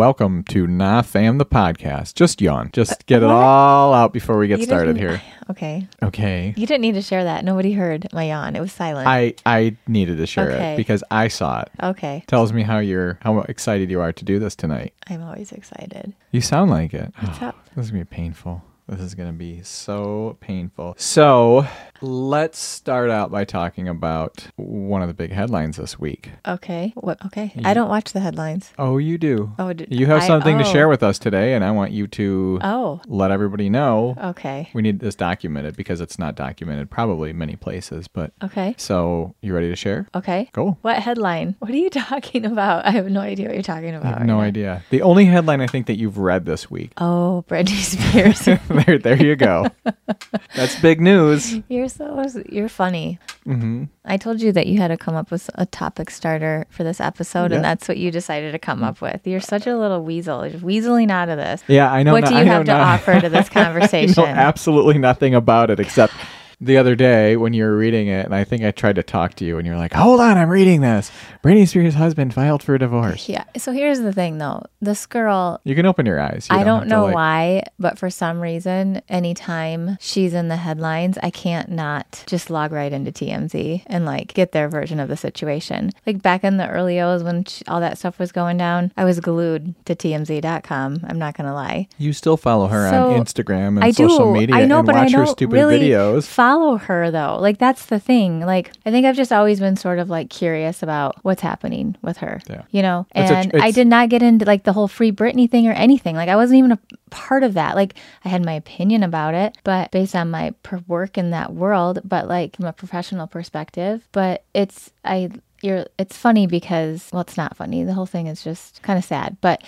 Welcome to Nah Fam the podcast. Just yawn. Just uh, get it all out before we get You started didn't- here. Okay. Okay. You didn't need to share that. Nobody heard my yawn. It was silent. I I needed to share Okay. it because I saw it. okay. Tells me how you're how excited you are to do this tonight. I'm always excited. You sound like it. What's up? This is gonna be painful. This is gonna be so painful. So let's start out by talking about one of the big headlines this week. Okay. What? Okay. I don't watch the headlines. Oh, you do. Oh, you have I- something to oh. share with us today, and I want you to Oh. let everybody know. Okay. We need this documented because it's not documented probably many places. But Okay. so you ready to share? Okay. Go. What headline? What are you talking about? I have no idea what you're talking I about. have right no now. idea. The only headline I think that you've read this week. Oh, Britney Spears. there, there you go. That's big news. you're so you're funny. hmm I told you that you had to come up with a topic starter for this episode, Yeah. and that's what you decided to come up with. You're such a little weasel. You're weaseling out of this. Yeah, I know. What no- do you I have to not- offer to this I conversation? know absolutely nothing about it except the other day when you were reading it, and I think I tried to talk to you, and you're like, "Hold on, I'm reading this." Britney Spears' husband filed for divorce. Yeah. So here's the thing, though. This girl, You can open your eyes. You I don't to, know like- why, but for some reason, anytime she's in the headlines, I can't not just log right into TMZ and like get their version of the situation. Like back in the early O's when sh all that stuff was going down, I was glued to TMZ.com. I'm not going to lie. You still follow her So, on Instagram and I social do. media I know, and but watch I her don't stupid really videos. follow her though. Like that's the thing. Like I think I've just always been sort of like curious about what's happening with her. Yeah. You know, It's and I did not get into like the whole free Britney thing or anything. Like I wasn't even a part of that. Like I had my opinion about it, but based on my per- work in that world, but like from a professional perspective. But it's I. You're, it's funny because well it's not funny the whole thing is just kind of sad but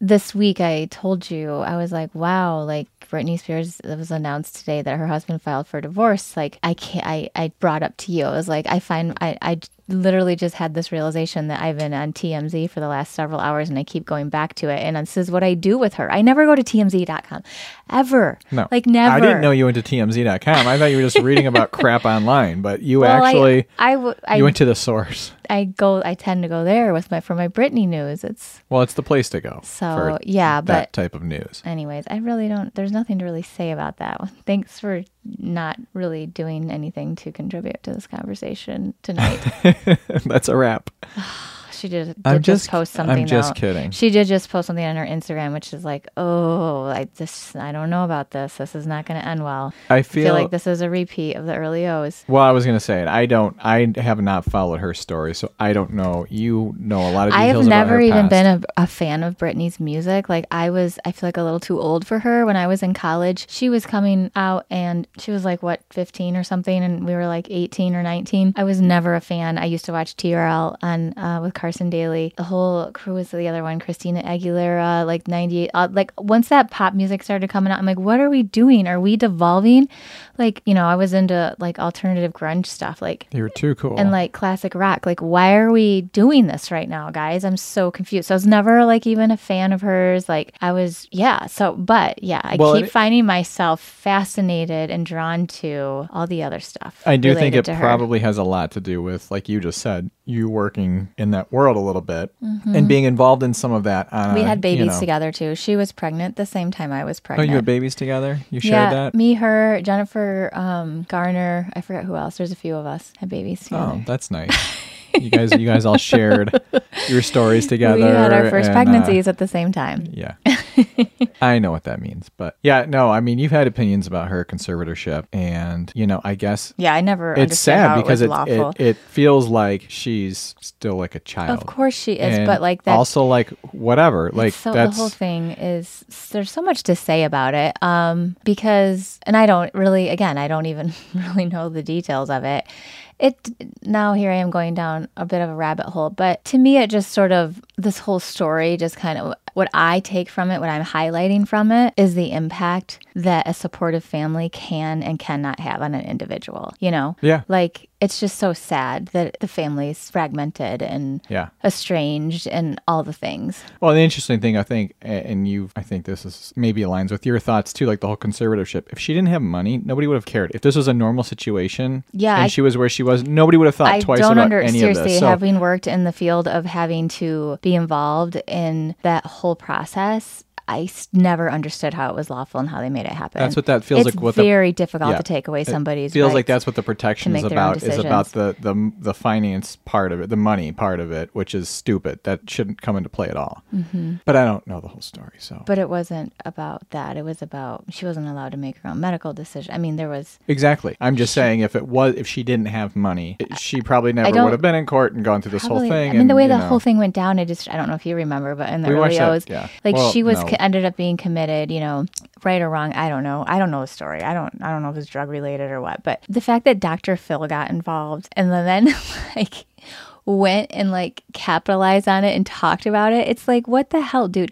this week I told you I was like, wow, like Britney Spears it was announced today that her husband filed for divorce. Like I can't I, I brought up to you. I was like, I find I, I literally just had this realization that I've been on TMZ for the last several hours and I keep going back to it. And this is what I do with her. I never go to TMZ.com. Ever. No, Like never. I didn't know you went to TMZ.com. I thought you were just reading about crap online, but you Well, actually I, w- I, you went to the source. I go I tend to go there with my for my Britney news. It's Well, it's the place to go. So, for yeah, that but- type of news. anyways, I really don't. There's nothing to really say about that. one. Thanks for not really doing anything to contribute to this conversation tonight. That's a wrap. she did, did I'm just, just- post I'm something. just though. kidding. She did just post something on her Instagram, which is like, oh, I just I don't know about this. This is not going to end well. I I feel, feel like this is a repeat of the early O's. Well, I was gonna say it. I don't. I have not followed her story, so I don't know. You know a lot of I have never even past. been a, a fan of Britney's music. Like I was, I feel like a little too old for her. When I was in college, she was coming out and she was like what 15 or something, and we were like 18 or 19. I was never a fan. I used to watch TRL on uh, with Carson Daly. The whole crew was the other one, Christina Aguilera, like 98. Uh, like once that pop music started coming out, I'm like, what are we doing? Are we devolving? Like you know, I was into like alternative grunge stuff, like You're too cool. and like classic rock. Like, why are we doing this right now, guys? I'm so confused. So I was never like even a fan of hers. Like, I was, yeah. So, but yeah, I Well, keep it- finding myself fascinated and drawn to all the other stuff. I do think it probably has a lot to do with, like you just said, you working in that world a little bit and being involved in some of that. Mm-hmm. We had you babies know- together too. She was pregnant the same time I was pregnant. Oh, you had babies together. You shared yeah, that. me, her, Jennifer um, Garner. I forget who else. There's a few of us had babies together. Oh, that's nice. you guys, you guys all shared your stories together. we had our first and, uh, pregnancies at the same time. Yeah. I know what that means. But yeah, no, I mean, you've had opinions about her conservatorship. And, you know, I guess Yeah, I never it's sad because it it, it, feels like she's still like a child. of course she is, And but like that Also, like, whatever. Like, so that's. the whole thing is there's so much to say about it um because and i don't really again i don't even really know the details of it it now here i am going down a bit of a rabbit hole but to me it just sort of this whole story just kind of what i take from it what i'm highlighting from it is the impact that a supportive family can and cannot have on an individual you know Yeah. like it's just so sad that the family's fragmented and Yeah. estranged and all the things. Well, the interesting thing, I think, and you, I think this is maybe aligns with your thoughts too, like the whole conservatorship. If she didn't have money, nobody would have cared. If this was a normal situation, Yeah, and I- she was where she was, nobody would have thought I twice don't about under any seriously of this. So, having worked in the field of having to be involved in that whole process. I never understood how it was lawful and how they made it happen. That's what that feels it's like with the- very difficult yeah. to take away It somebody's. feels like that's what the protection is make their own about. Is about the, the the finance part of it, the money part of it, which is stupid. That shouldn't come into play at all. Mm-hmm. But I don't know the whole story, so But it wasn't about that. It was about she wasn't allowed to make her own medical decision. I mean, there was Exactly. I'm just saying if it was if she didn't have money, it- she probably never would have been in court and gone through this probably. whole thing. I mean, the way the know, whole thing went down, I just I don't know if you remember, but in the We early O's, yeah. like Well, she was no. Ended up being committed. You know, right or wrong, I don't know. I don't know the story. I don't I don't know if it's drug related or what. But the fact that Dr. Phil got involved and then like went and like capitalized on it and talked about it it's like what the hell dude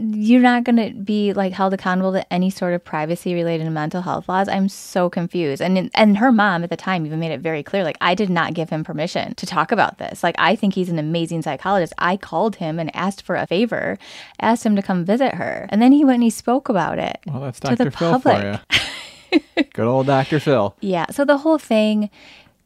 you're not going to be like held accountable to any sort of privacy related mental health laws i'm so confused and and her mom at the time even made it very clear like i did not give him permission to talk about this like i think he's an amazing psychologist i called him and asked for a favor asked him to come visit her and then he went and he spoke about it Well, that's to the Dr. Phil public. for you. Good old Dr. Phil. Yeah. So the whole thing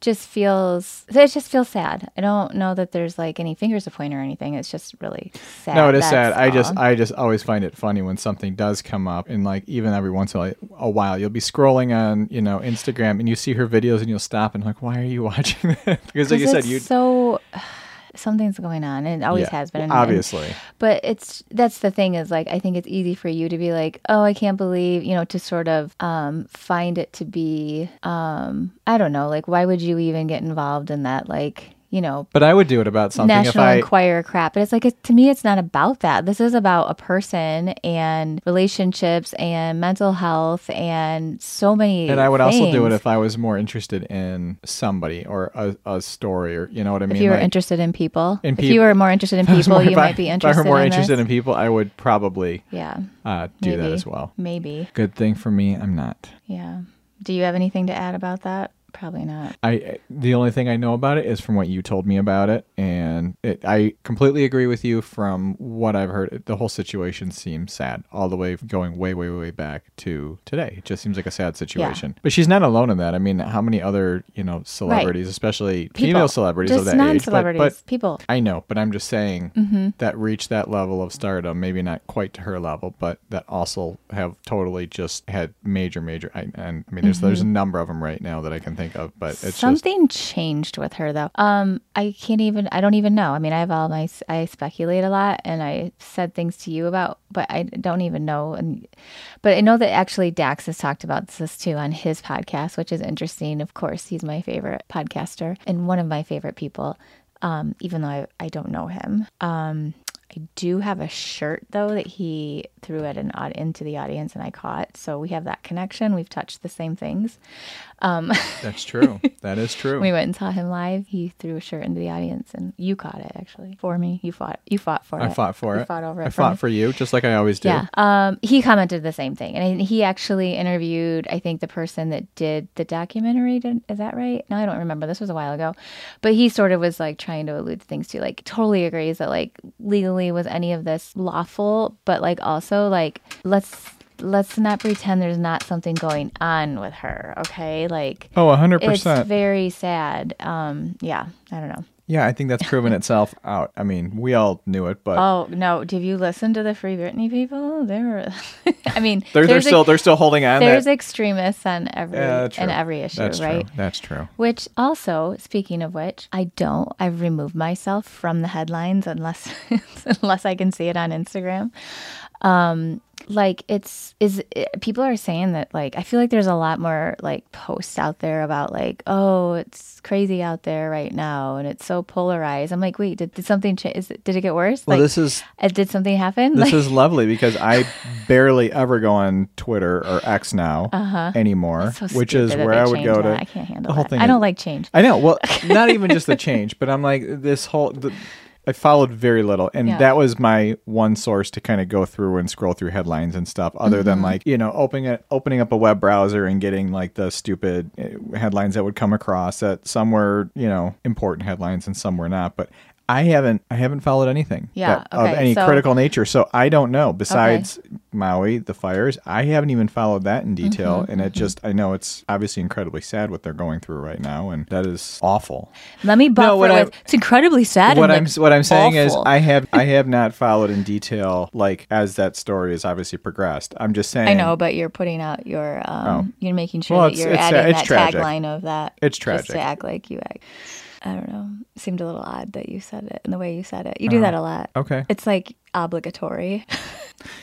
just feels it just feels sad. I don't know that there's like any fingers to point or anything. It's just really sad. No, it is sad. That's I just. I just always find it funny when something does come up and like even every once in a, while you'll be scrolling on, you know, Instagram and you see her videos and you'll stop and like, why are you watching that? because like you said, you so something's going on and it always yeah, has been. well, and- obviously. but it's that's the thing is like I think it's easy for you to be like, oh, I can't believe you know to sort of um, find it to be um, I don't know like why would you even get involved in that like you know But I would do it about something if National I Enquirer crap. But it's like, it, to me, it's not about that. This is about a person and relationships and mental health and so many. and I would also do it if I was more interested in somebody or a, a story or you know what I mean. If you were Like, interested in people. in if you were more interested in if I was people, you I- might be interested. If I were more in interested this. in people, I would probably Yeah, uh, do that as well. Maybe. Good thing for me, I'm not. Yeah. Do you have anything to add about that? Probably not. I the only thing I know about it is from what you told me about it, and it, I completely agree with you from what I've heard. The whole situation seems sad, all the way going way, way, way back to today. It just seems like a sad situation. But she's not alone in that. I mean, how many other you know celebrities, especially People. female celebrities Just of that age, but, non-celebrities. but people. I know, but I'm just saying Mm-hmm. that reach that level of stardom, maybe not quite to her level, but that also have totally just had major, major. I, and I mean, there's there's a number of them right now that I can think of, but it's just. Something changed with her though. Um, I can't even. I don't even know. I mean, I have all my. I speculate a lot, and I said things to you about, but I don't even know. And but I know that actually Dax has talked about this too on his podcast, which is interesting. Of course, he's my favorite podcaster and one of my favorite people. Um, even though I, I don't know him. Um, I do have a shirt though that he threw at an odd into the audience and I caught. So we have that connection. We've touched the same things. Um, That's true. that is true. we went and saw him live. He threw a shirt into the audience, and you caught it actually for me. You fought. You fought for I it. I fought for You it. Fought over it. I for fought me. for you, just like I always do. Yeah. Um, he commented the same thing, and he actually interviewed, I think, the person that did the documentary. Did, is that right? No, I don't remember. This was a while ago, but he sort of was like trying to allude to things too. Like, totally agrees that like legally was any of this lawful, but like also like let's let's not pretend there's not something going on with her. Okay, like. Oh, 100%. It's very sad. Um, yeah, I don't know. yeah, I think that's proven itself out. I mean, we all knew it, but Oh no! Did you listen to the Free Britney people? They're, I mean, they're, they're still ex- they're still holding on. there's that, extremists on every Yeah, in every issue, That's right? true. That's true. Which also, speaking of which, I don't. I've removed myself from the headlines unless unless I can see it on Instagram. Um, like it's is it, people are saying that like I feel like there's a lot more like posts out there about like oh it's crazy out there right now and it's so polarized. I'm like wait did, did something change? Is it, did it get worse? Well, like this is uh, did something happen? this Like, is lovely because I barely ever go on Twitter or X now anymore, Uh-huh. so which is where I would go that. to. I can't handle the whole that. thing I don't like change. I know. Well, not even just the change, but I'm like this whole. The, I followed very little, and Yeah. that was my one source to kind of go through and scroll through headlines and stuff. Other Mm-hmm. than like you know opening it, opening up a web browser and getting like the stupid uh, headlines that would come across that some were you know important headlines and some were not, but. I haven't I haven't followed anything Yeah, that- of any so- critical nature, so I don't know. Besides Maui, the fires, I haven't even followed that in detail, Mm-hmm, and it just I know it's obviously incredibly sad what they're going through right now, and that is awful. Let me buffer what it I- with it's incredibly sad. what I'm like, what I'm saying is. I have I have not followed in detail like as that story has obviously progressed. I'm just saying I know, but you're putting out your um, you're making sure Oh. Well, that you're adding it's that tragic. tagline of that. It's Just to tragic. act like you act. I don't know. Seemed a little odd that you said it and the way you said it. You do uh-huh. that a lot. Okay. It's like obligatory.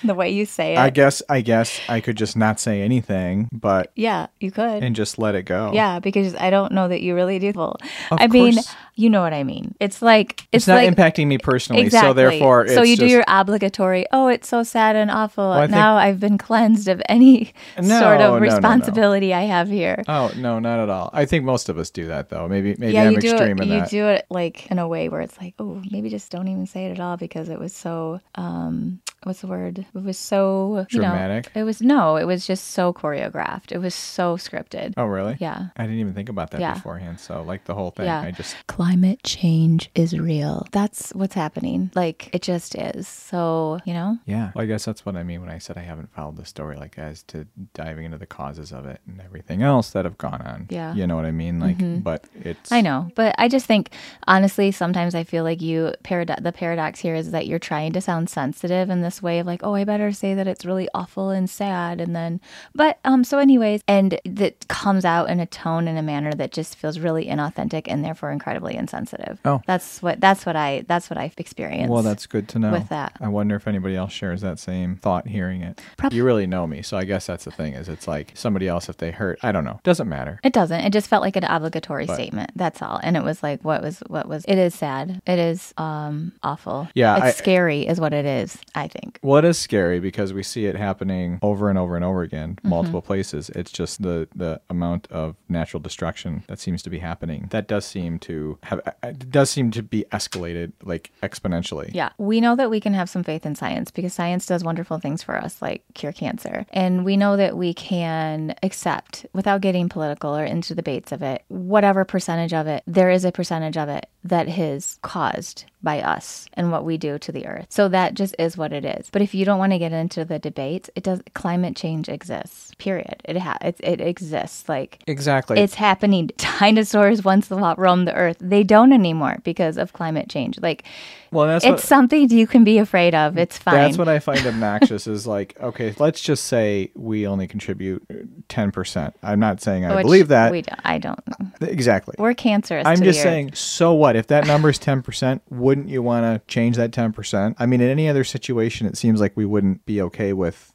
the way you say it. I guess I guess I could just not say anything, but yeah, you could. and just let it go. yeah, because I don't know that you really do. Well, I mean, you know what I mean. It's like it's, It's not like impacting me personally, exactly. so therefore it's so you do your obligatory. Oh, it's so sad and awful. Think- now I've been cleansed of any No, sort no, of no, no. responsibility I have here. Oh no, not at all. I think most of us do that though. Maybe maybe yeah, I'm you extreme it. in You that. do it like in a way where it's like, oh, maybe just don't even say it at all because it was so. Um What's the word? It was so you know, Dramatic? it was no. It was just so choreographed. It was so scripted. Oh really? Yeah. I didn't even think about that Yeah. beforehand. So like the whole thing, Yeah. I just Climate change is real. That's what's happening. Like it just is. So you know. yeah. Well, I guess that's what I mean when I said I haven't followed the story like as to diving into the causes of it and everything else that have gone on. Yeah. You know what I mean? Like, mm-hmm. but it's I know, but I just think honestly, sometimes I feel like you parad- the paradox here is that you're trying to sound sensitive in this way of like, oh, I better say that it's really awful and sad, and then, but um, so anyways, and that comes out in a tone and a manner that just feels really inauthentic and therefore incredibly insensitive. Oh. that's what that's what I that's what I've experienced. Well, that's good to know. with that. I wonder if anybody else shares that same thought hearing it. You really know me, so I guess that's the thing. Is it's like somebody else if they hurt, I don't know. Doesn't matter. It doesn't. It just felt like an obligatory statement. That's all. And it was like what was what was it is sad. It is um awful. Yeah, It's I- scary is what it is, I think. Well, it is scary because we see it happening over and over and over again, Mm-hmm. multiple places. It's just the the amount of natural destruction that seems to be happening. That does seem to have it does seem to be escalated like exponentially. Yeah. We know that we can have some faith in science because science does wonderful things for us, like cure cancer. And we know that we can accept, without getting political or into the debates of it, whatever percentage of it, there is a percentage of it that is caused by us and what we do to the earth. So that just is what it is. But if you don't want to get into the debates, it does climate change exists. Period. It ha- it, it exists. Like Exactly. it's happening. Dinosaurs once roamed the earth. They don't anymore because of climate change. Like well, that's it's what, something you can be afraid of. It's fine. That's what I find obnoxious is like, okay, let's just say we only contribute 10%. I'm not saying I Which believe that. We don't, I don't. exactly. We're cancerous. I'm to just saying, so what? If that number is 10%, wouldn't you want to change that 10%? I mean, in any other situation, it seems like we wouldn't be okay with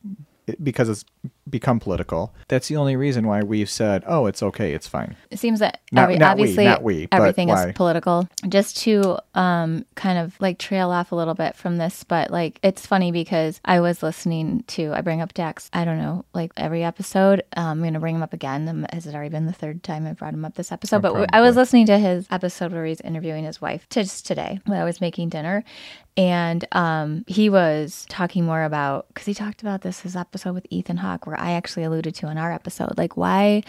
it because it's become political. That's the only reason why we've said, oh, it's okay, it's fine. It seems that Not- every, not we, obviously not we, everything why? is political. Just to um, kind of like trail off a little bit from this, but like it's funny because I was listening to I bring up Dax. I don't know, like every episode. Um, I'm gonna bring him up again. Um, Has it already been the third time I've brought him up this episode? Oh, but I was listening to his episode where he's interviewing his wife just today when I was making dinner. And um, he was talking more about because he talked about this his episode with Ethan Hawke, I actually alluded to in our episode, like why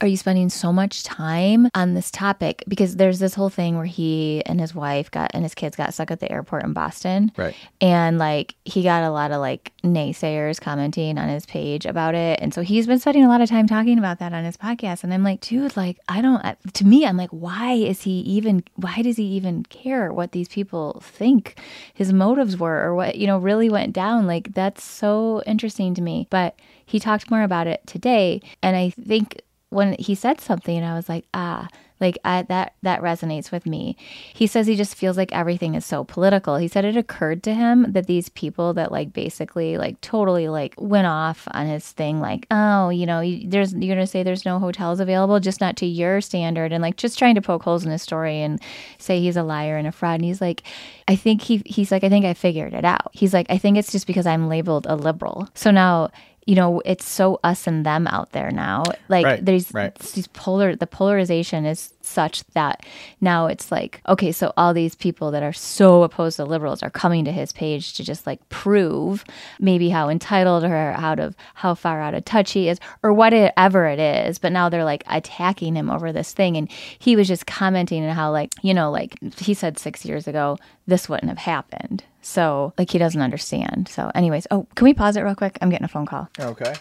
are you spending so much time on this topic? Because there's this whole thing where he and his wife got and his kids got stuck at the airport in Boston. Right. And like he got a lot of like naysayers commenting on his page about it. And so he's been spending a lot of time talking about that on his podcast. And I'm like, dude, like, I don't, to me, I'm like, why is he even, why does he even care what these people think his motives were or what, you know, really went down? Like, that's so interesting to me. But he talked more about it today. And I think when he said something and I was like, ah, like I, that that resonates with me. He says he just feels like everything is so political. He said it occurred to him that these people that like basically like totally like went off on his thing like, "Oh, you know, you, there's you're to say there's no hotels available just not to your standard and like just trying to poke holes in his story and say he's a liar and a fraud." And he's like, "I think he he's like I think I figured it out." He's like, "I think it's just because I'm labeled a liberal." So now you know, it's so us and them out there now. Like Right, there's right. these polar the polarization is such that now it's like okay so all these people that are so opposed to liberals are coming to his page to just like prove maybe how entitled or out of how far out of touch he is or whatever it is but now they're like attacking him over this thing and he was just commenting on how like you know like he said six years ago this wouldn't have happened so like he doesn't understand. So anyways oh can we pause it real quick? I'm getting a phone call. Okay.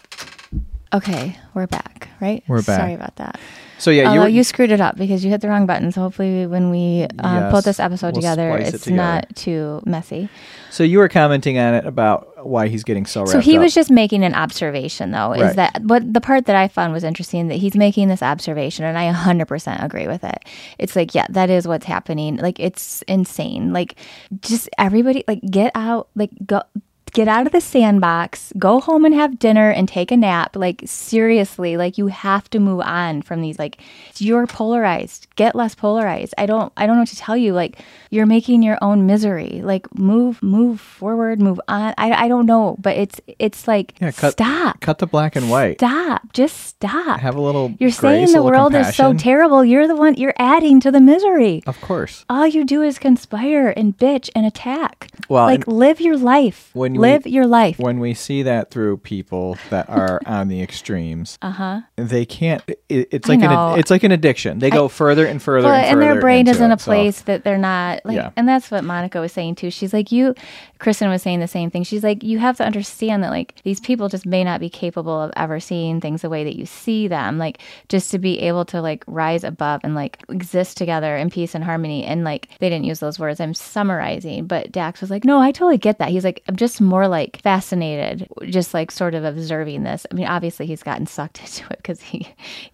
okay we're back right? We're back. sorry about that So yeah, you you screwed it up because you hit the wrong button. So hopefully, when we um, Yes, put this episode we'll together, it's together. not too messy. so you were commenting on it about why he's getting so So he up. was just making an observation, though. Is that what the part that I found was interesting that he's making this observation, and I 100% agree with it. It's like, yeah, that is what's happening. Like, it's insane. Like, just everybody, like, get out, like, go. Get out of the sandbox, go home and have dinner and take a nap. Like, seriously, like, you have to move on from these. Like, you're polarized. Get less polarized. I don't, I don't know what to tell you. Like, you're making your own misery. Like, move, move forward, move on. I, I don't know, but it's, it's like, yeah, cut, stop cut the black and white. stop just stop Have a little. you're grace, saying the world is so terrible you're the one you're adding to the misery Of course. all you do is conspire and bitch and attack Well, like live your life When we- live your life When we see that through people that are on the extremes, uh-huh they can't. It, it's like an it's like an addiction. They go further and further well, and and their brain is in a it, so- place that they're not like Yeah. and that's what monica was saying too she's like you kristen was saying the same thing she's like you have to understand that like these people just may not be capable of ever seeing things the way that you see them like just to be able to like rise above and like exist together in peace and harmony and like they didn't use those words i'm summarizing but dax was like no i totally get that he's like i'm just more like fascinated just like sort of observing this i mean obviously he's gotten sucked into it because he,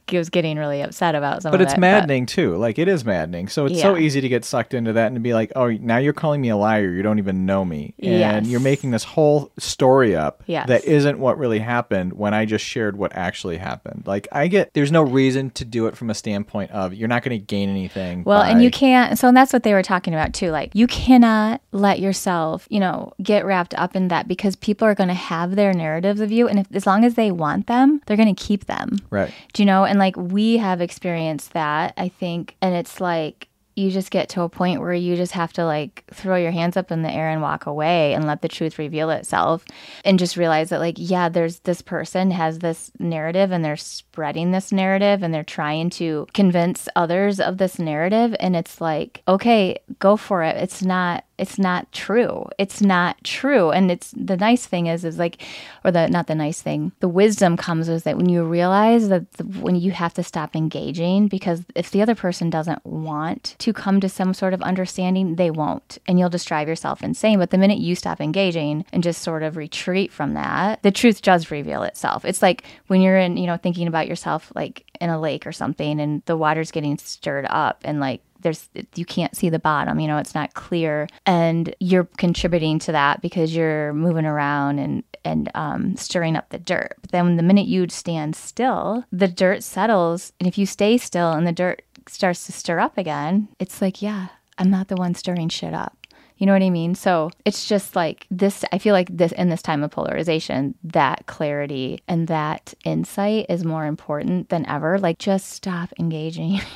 he was getting really upset about some But it's it, maddening too. Like it is maddening. So it's so easy to get sucked into that and to be like, "Oh, now you're calling me a liar. You don't even know me." And Yes. you're making this whole story up Yes. that isn't what really happened when I just shared what actually happened. Like I get there's no reason to do it from a standpoint of you're not going to gain anything. Well, and you can't. So that's what they were talking about too. Like you cannot let yourself, you know, get wrapped up in that because people are going to have their narratives of you, and if as long as they want them, they're going to keep them. Right. Do you know? And like we have experienced that, I think, and it's like you just get to a point where you just have to like throw your hands up in the air and walk away and let the truth reveal itself and just realize that like yeah there's this person has this narrative and they're spreading this narrative and they're trying to convince others of this narrative and it's like okay go for it it's not it's not true. It's not true. And it's the nice thing is is like or the not the nice thing the wisdom comes is that when you realize that the, when you have to stop engaging because if the other person doesn't want to come to some sort of understanding they won't. And you'll just drive yourself insane. But the minute you stop engaging and just sort of retreat from that the truth does reveal itself. It's like when you're in you know thinking about yourself like in a lake or something and the water's getting stirred up and like there's you can't see the bottom you know it's not clear and you're contributing to that because you're moving around and and um, stirring up the dirt but then the minute you stand still the dirt settles and if you stay still and the dirt starts to stir up again it's like yeah i'm not the one stirring shit up you know what I mean? So it's just like this. I feel like this in this time of polarization, that clarity and that insight is more important than ever. Like, just stop engaging.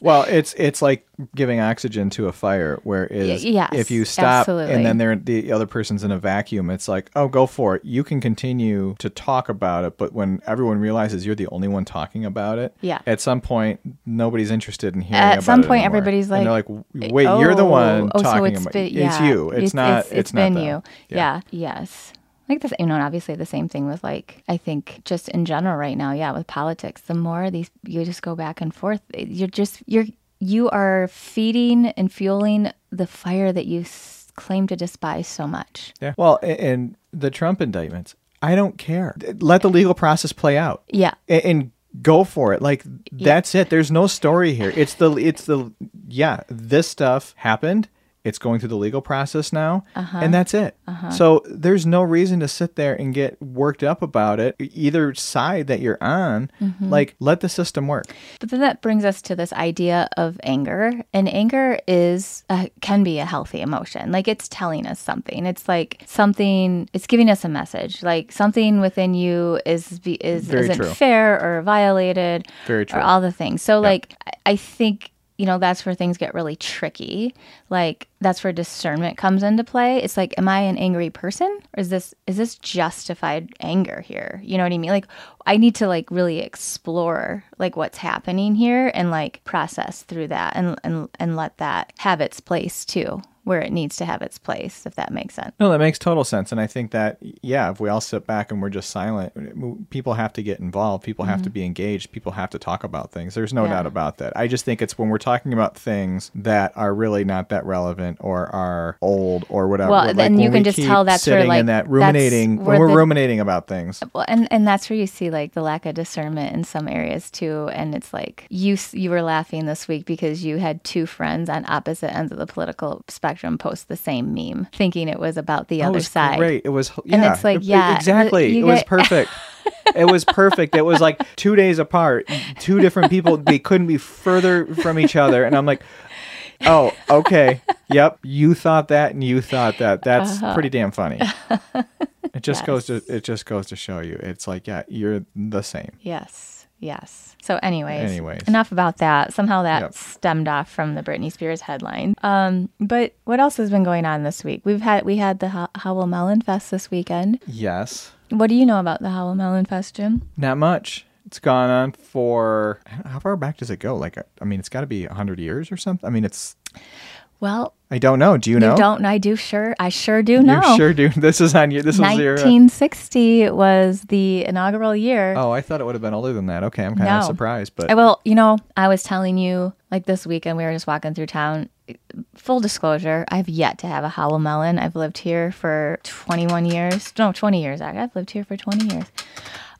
Well, it's it's like giving oxygen to a fire, where is Y- yes, if you stop absolutely. and then there the other person's in a vacuum, it's like, oh, go for it. You can continue to talk about it, but when everyone realizes you're the only one talking about it, Yeah. at some point nobody's interested in hearing. At some point, everybody's And they're like, like, wait, you're the oh, one oh, talking so it's about. been- it's you. It's, not. It's, it's not been them. you. Yeah. Yes. Like this, you know, and obviously the same thing with like I think just in general right now, yeah, with politics. The more these you just go back and forth, you're just you're you are feeding and fueling the fire that you s- claim to despise so much. Yeah. Well, a- and the Trump indictments, I don't care. Let the legal process play out. Yeah. and, and go for it like that's it there's no story here it's the it's the yeah this stuff happened It's going through the legal process now, and that's it. So there's no reason to sit there and get worked up about it. Either side that you're on, like let the system work. But then that brings us to this idea of anger, and anger is uh, can be a healthy emotion. Like it's telling us something. It's like something. It's giving us a message. Like something within you is is Very isn't true. fair or violated, Very true. or all the things. So like I think you know that's where things get really tricky. Like that's where discernment comes into play. It's like, am I an angry person, or is this is this justified anger here? You know what I mean? Like I need to like really explore like what's happening here and like process through that and and and let that have its place too where it needs to have its place if that makes sense. No, that makes total sense. And I think that, yeah, if we all sit back and we're just silent, people have to get involved. People have to be engaged. People have to talk about things. There's no Mm-hmm. Yeah. doubt about that. I just think it's when we're talking about things that are really not that relevant or are old or whatever. Well, like then you can just tell that's where, sitting like, in that ruminating, when we're the- ruminating about things. Well, and and that's where you see like the lack of discernment in some areas too. And it's like you you were laughing this week because you had two friends on opposite ends of the political spectrum post the same meme, thinking it was about the Oh, it other was side. Right. It was, Yeah, And it's like, it- yeah, exactly. It was perfect. it was perfect. It was like two days apart, two different people. They couldn't be further from each other. And I'm like, oh, okay. Yep. You thought that and you thought that. That's Uh-huh. pretty damn funny. It just goes to, it just goes to show you. It's like, yeah, you're the same. Yes. Yes. So, anyways, Anyways. enough about that. Somehow that Yep. stemmed off from the Britney Spears headline. Um, but what else has been going on this week? We've had we had the Ho- Howell Melon Fest this weekend. Yes. What do you know about the Howell Melon Fest, Jim? Not much. It's gone on for, how far back does it go? Like, I mean, it's got to be 100 years or something. I mean, it's, Well, I don't know. Do you know? you don't. I do. Sure, I sure do know. You sure do. This is on you. This was your. uh, 1960 was the inaugural year. oh, I thought it would have been older than that. Okay, I'm kind of No. surprised, but I- Well, you know, I was telling you like this weekend we were just walking through town. Full disclosure, I've yet to have a Howell melon. I've lived here for 21 years. No, 20 years. I've lived here for 20 years.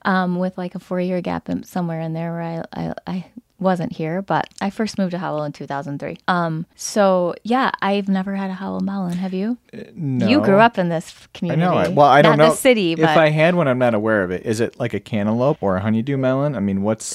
Um, with like a four year gap in, somewhere in there where I, I, I wasn't here, but I first moved to Howell in 2003. Um, so yeah, I've never had a Howell melon. Have you? no. You grew up in this community. I know. Well, I don't Not know the city, If I had one, I'm not aware of it. Is it like a cantaloupe or a honeydew melon? I mean, what's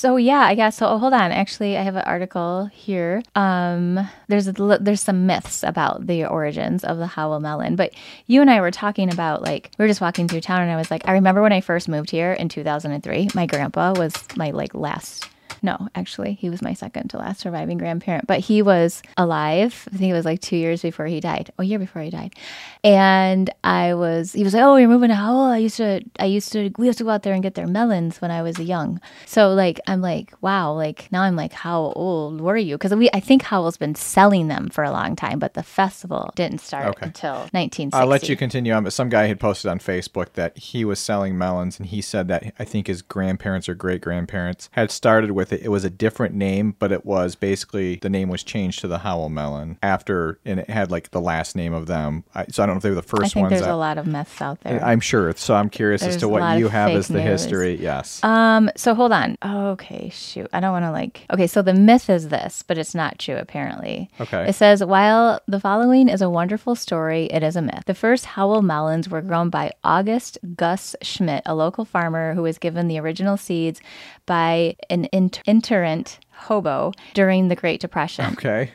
So yeah, I guess so. Oh, hold on. Actually, I have an article here. Um, there's a, there's some myths about the origins of the Howell melon, but you and I were talking about like we were just walking through town, and I was like, I remember when I first moved here in 2003. My grandpa was my like last. No, actually, he was my second to last surviving grandparent, but he was alive. I think it was like two years before he died. A year before he died. And I was, he was like, "Oh, you're moving to Howell." I used to, I used to, we used to go out there and get their melons when I was young. So like, I'm like, wow, like now I'm like, how old were you? Because we, I think Howell's been selling them for a long time, but the festival didn't start Okay. until 1960. I'll let you continue on, but some guy had posted on Facebook that he was selling melons, and he said that I think his grandparents or great grandparents had started with it. It was a different name, but it was basically the name was changed to the Howell melon after, and it had like the last name of them. I, so I don't know if they were the I first think ones. there's a lot of myths out there. I'm sure. So I'm curious as to what you have as the news. history. Yes. Um, so hold on. Okay, shoot. I don't want to like. Okay, so the myth is this, but it's not true apparently. Okay. It says while the following is a wonderful story, it is a myth. The first Howell melons were grown by August Gus Schmidt, a local farmer who was given the original seeds by an itinerant hobo during the Great Depression. okay.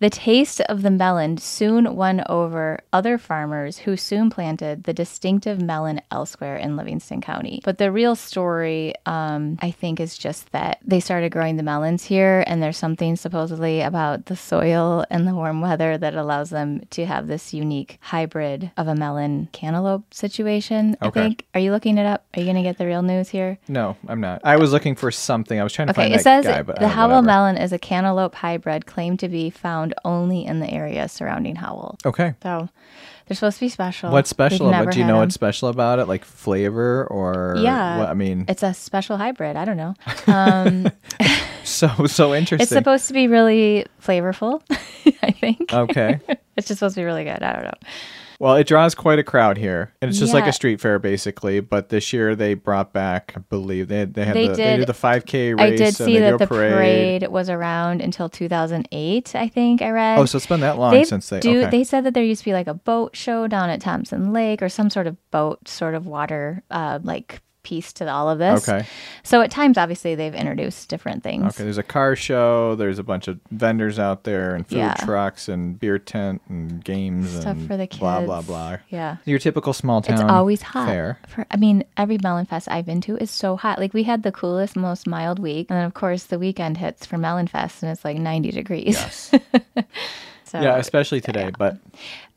The taste of the melon soon won over other farmers who soon planted the distinctive melon elsewhere in Livingston County. But the real story, um, I think, is just that they started growing the melons here, and there's something supposedly about the soil and the warm weather that allows them to have this unique hybrid of a melon cantaloupe situation. Okay. I think. Are you looking it up? Are you going to get the real news here? No, I'm not. I was looking for something. I was trying to Okay, find it that says guy, but the uh, Howell melon is a cantaloupe hybrid claimed to be found only in the area surrounding Howell. Okay. So they're supposed to be special. What's special never Do you know them. what's special about it? Like flavor or? Yeah. What, I mean, It's a special hybrid. I don't know. Um, so so interesting. it's supposed to be really flavorful. I think. Okay. It's just supposed to be really good. I don't know. Well, it draws quite a crowd here, and it's just like a street fair basically. But this year they brought back, I believe they had, they had They the they did- did the 5K race. I did see that the parade. parade. was around until 2008, I think I read. Oh, so it's been that long they since they. do okay. they said that there used to be like a boat show down at Thompson Lake or some sort of boat sort of water uh, like piece to all of this. Okay. So at times obviously they've introduced different things. Okay, there's a car show. There's a bunch of vendors out there, and food Yeah. trucks, and beer tent, and games, Stuff and for the kids. blah blah blah. Yeah. Your typical small town. It's always hot. Fair. For, I mean, every Melon Fest I've been to is so hot. Like we had the coolest, most mild week, and then of course the weekend hits for Melon Fest, and it's like 90 degrees. Yes. so yeah, especially today. But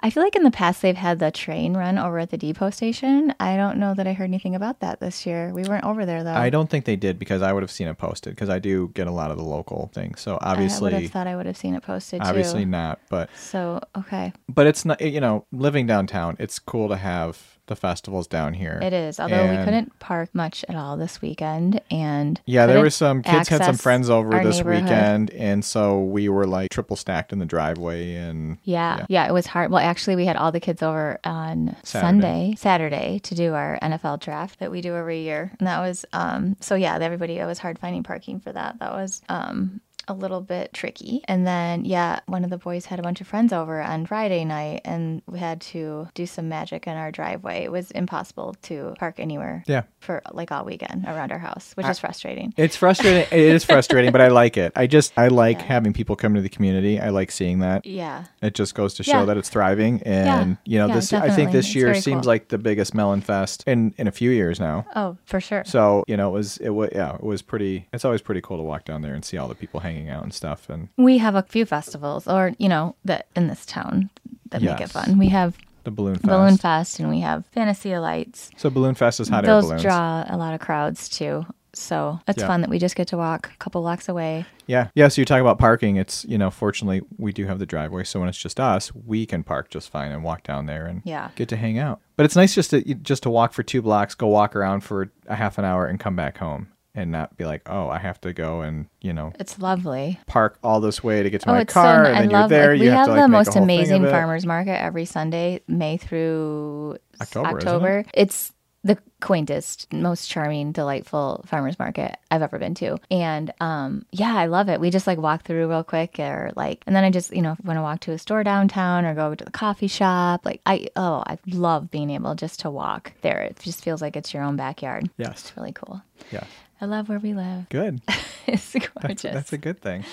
I feel like in the past they've had the train run over at the depot station. I don't know that I heard anything about that this year. We weren't over there though. I don't think they did because I would have seen it posted because I do get a lot of the local things. So I would obviously, have thought I would have seen it posted obviously too. not. But So okay, but it's not. You know, living downtown, it's cool to have the festivals down here. it is. Although we couldn't park much at all this weekend, and Yeah, there were some kids had some friends over this weekend, and so we were like triple stacked in the driveway, and Yeah, yeah, it was hard. Well, actually, we had all the kids over on Saturday. Sunday, Saturday, to do our NFL draft that we do every year, and that was um. So yeah, everybody, it was hard finding parking for that. That was um a little bit tricky. And then yeah, one of the boys had a bunch of friends over on Friday night, and we had to do some magic in our driveway. It was impossible to park anywhere. yeah, For like all weekend around our house, which is frustrating. It's frustrating. it is frustrating, but I like it. I just I like having people come to the community. I like seeing that. Yeah. It just goes to show Yeah. that it's thriving, and you know Yeah, this. I think this It's year seems cool. like the biggest melon fest in in a few years now. Oh, for sure. So you know it was it was yeah it was pretty. It's always pretty cool to walk down there and see all the people hanging out and stuff. And We have a few festivals, or you know, that in this town that make it fun. We have the balloon fest. Balloon Fest, and we have Fantasy Lights. So balloon fest is hot air Those balloons. draw a lot of crowds too. So it's Yeah. fun that we just get to walk a couple blocks away. Yeah. Yeah. So you talk about parking. It's, you know, fortunately, we do have the driveway. So when it's just us, we can park just fine and walk down there and Yeah. get to hang out. But it's nice just to just to walk for two blocks, go walk around for a half an hour and come back home and not be like, oh, I have to go and, you know, It's lovely. park all this way to get to Oh, my it's car. so. and I then you're love. there. like, you we have, have to, the like, make a most whole thing amazing of it. farmers market every Sunday, May through s- October, isn't it? It's the quaintest, most charming, delightful farmers market I've ever been to. And um, yeah, I love it. We just like walk through real quick, or like, and then I just you know want to walk to a store downtown or go to the coffee shop. Like I oh I love being able just to walk there. It just feels like it's your own backyard. Yes. It's really cool. Yeah. I love where we live. Good. it's That's, gorgeous. that's a good thing.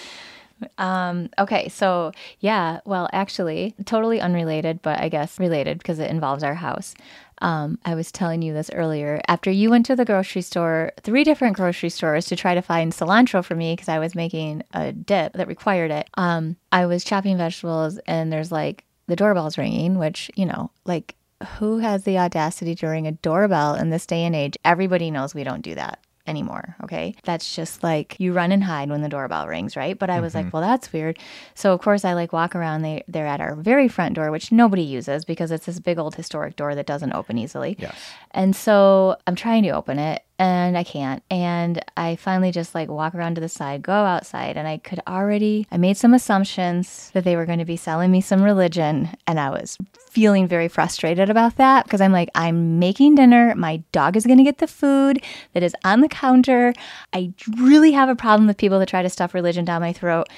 Um, Okay, so yeah, well, actually, totally unrelated, but I guess related because it involves our house. Um, I was telling you this earlier. After you went to the grocery store, three different grocery stores to try to find cilantro for me because I was making a dip that required it. Um, I was chopping vegetables, and there's like the doorbell's ringing, which you know, like who has the audacity to ring a doorbell in this day and age? Everybody knows we don't do that anymore. Okay. That's just like you run and hide when the doorbell rings, right? But I was like, mm-hmm. well, that's weird. So of course I like walk around. They they're at our very front door, which nobody uses because it's this big old historic door that doesn't open easily. Yes. And so I'm trying to open it and I can't. And I finally just like walk around to the side, go outside, and I could already, I made some assumptions that they were going to be selling me some religion. And I was feeling very frustrated about that because I'm like, I'm making dinner. My dog is going to get the food that is on the counter. I really have a problem with people that try to stuff religion down my throat.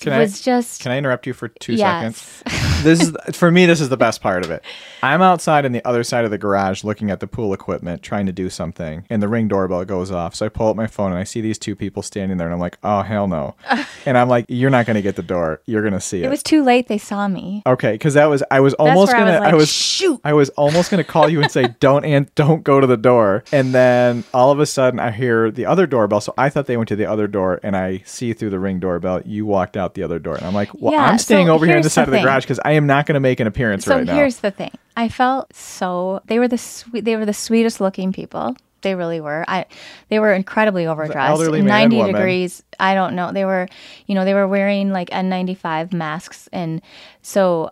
Can it I- just. Can I interrupt you for two Yes. seconds? This is for me. This is the best part of it. I'm outside in the other side of the garage looking at the pool equipment, trying to do something, and the ring doorbell goes off. So I pull up my phone and I see these two people standing there, and I'm like, "Oh hell no!" and I'm like, "You're not going to get the door. You're going to see it." It was too late. They saw me. okay, because that was I was almost where I gonna was like, I was "Shoot." I was almost gonna call you and say don't and don't go to the door, and then all of a sudden I hear the other doorbell. So I thought they went to the other door, and I see through the ring doorbell you walked out the other door, and I'm like, "Well, Yeah, I'm staying so over here on here's the side of the thing. garage because I am not going to make an appearance So right now." So here's the thing. I felt so they were the sweet they were the sweetest looking people. They really were. I they were incredibly overdressed. elderly man 90 woman. degrees. I don't know. They were, you know, they were wearing like N95 masks and so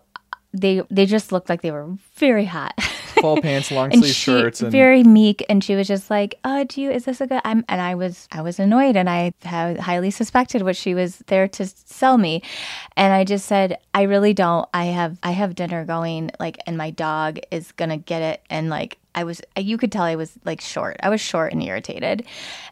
they they just looked like they were very hot. full pants, long sleeve shirts, and very meek and she was just like oh do you is this a good I'm and I was I was annoyed and I highly suspected what she was there to sell me and I just said I really don't I have I have dinner going like and my dog is gonna get it and like I was you could tell I was like short. I was short and irritated.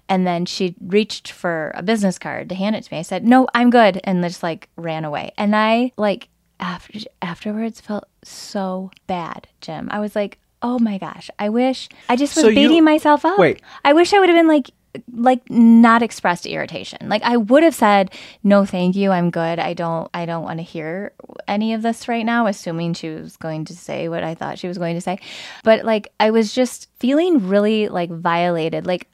And then she reached for a business card to hand it to me. I said, "No, I'm good." And just like ran away. And I like after afterwards felt so bad, Jim. I was like, "Oh my gosh. I wish I just was So you- beating myself up." Wait. I wish I would have been like like not expressed irritation. Like I would have said, "No, thank you. I'm good. I don't I don't want to hear any of this right now," assuming she was going to say what I thought she was going to say. But like I was just feeling really like violated. Like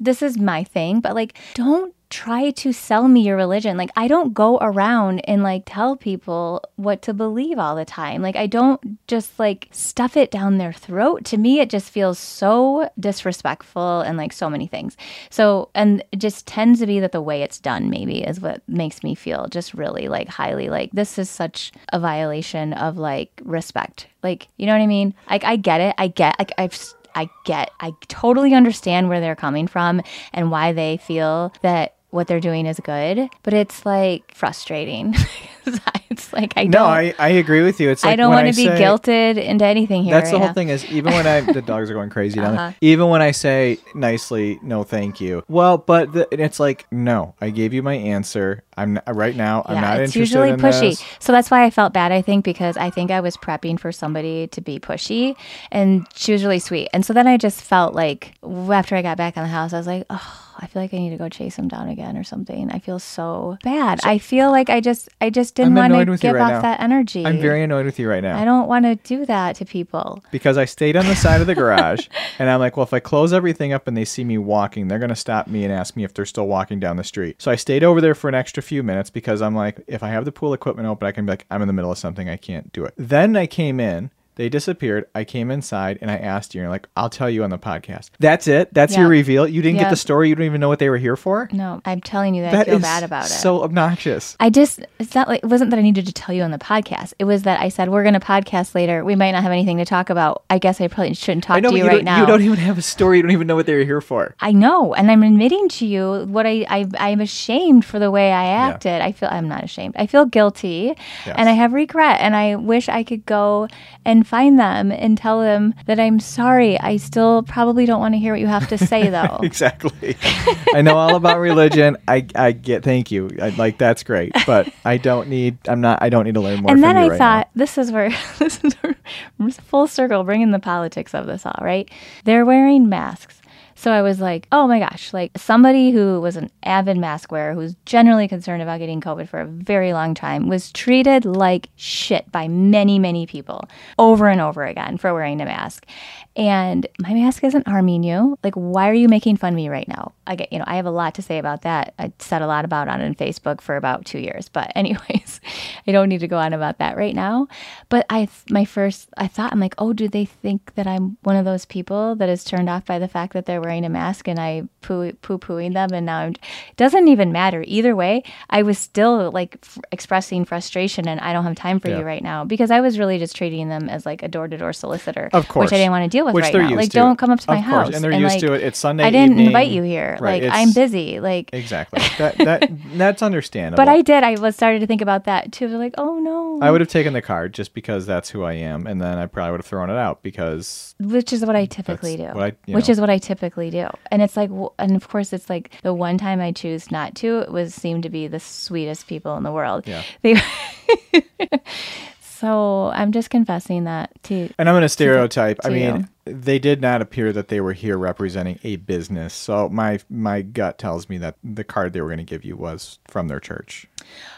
this is my thing, but like don't try to sell me your religion. Like I don't go around and like tell people what to believe all the time. Like I don't just like stuff it down their throat. To me it just feels so disrespectful and like so many things. So and it just tends to be that the way it's done maybe is what makes me feel just really like highly like this is such a violation of like respect. Like, you know what I mean? Like I get it. I get like I've I get, I totally understand where they're coming from and why they feel that what they're doing is good, but it's like frustrating. it's like I no, don't, I, I agree with you. It's like I don't want to be say- guilted into anything here. That's the whole now. thing is even when I the dogs are going crazy down Uh-huh. there. Even when I say nicely, no, thank you. Well, but the, and it's like no, I gave you my answer. I'm right now. I'm not it's interested usually in pushy. this. So that's why I felt bad, I think, because I think I was prepping for somebody to be pushy and she was really sweet. And so then I just felt like after I got back in the house, I was like, oh, I feel like I need to go chase him down again or something. I feel so bad. I feel like I just I just didn't want to give right off now. that energy. I'm very annoyed with you right now. I don't want to do that to people. because I stayed on the side of the garage and I'm like, well, if I close everything up and they see me walking, they're going to stop me and ask me if they're still walking down the street. So I stayed over there for an extra few minutes because I'm like, if I have the pool equipment open, I can be like, I'm in the middle of something, I can't do it. Then I came in. They disappeared. I came inside and I asked you, and you're like, I'll tell you on the podcast. That's it. That's your reveal. You didn't get the story. You don't even know what they were here for. No, I'm telling you that, That I feel bad about it. so obnoxious. I just, it's not like, it wasn't that I needed to tell you on the podcast. It was that I said, we're going to podcast later. We might not have anything to talk about. I guess I probably shouldn't talk know, to you, you, right now. you don't even have a story. You don't even know what they were here for. I know, and I'm admitting to you what I, I I'm ashamed for the way I acted. I feel I'm not ashamed. I feel guilty, Yes. and I have regret, and I wish I could go and find them and tell them that I'm sorry. I still probably don't want to hear what you have to say though. Exactly. I know all about religion. I, I get. Thank you. I, like that's great, but I don't need. I'm not. I don't need to learn more. and then I right thought, this is where this is full circle, bringing the politics of this all right. They're wearing masks. So I was like, oh my gosh, like somebody who was an avid mask wearer, who's generally concerned about getting COVID for a very long time, was treated like shit by many, many people over and over again for wearing a mask. And my mask isn't harming you. Like, why are you making fun of me right now? I get, you know, I have a lot to say about that. I said a lot about it on Facebook for about two years. But anyways, I don't need to go on about that right now. But I, my first, I thought, I'm like, oh, do they think that I'm one of those people that is turned off by the fact that they're wearing a mask and I poo poo pooing them? And now I'm, it doesn't even matter. Either way, I was still like f- expressing frustration and I don't have time for Yeah. you right now because I was really just treating them as like a door to door solicitor. Of course. Which I didn't want to deal with Which right now. Like, don't come up to my course, house. and they're used like, to it. It's Sunday I didn't evening. invite you here. Right, Like, I'm busy. Like, Exactly. That that that's understandable. but I did. I was started to think about that too. Like, oh no. I would have taken the card just because that's who I am, and then I probably would have thrown it out because which is what I typically do. What I- you which know. is what I typically do. And it's like, and of course, it's like the one time I choose not to, it was seemed to be the sweetest people in the world. Yeah. They. so I'm just confessing that to. And I'm going to stereotype. I to mean, they did not appear that they were here representing a business. So my my gut tells me that the card they were going to give you was from their church.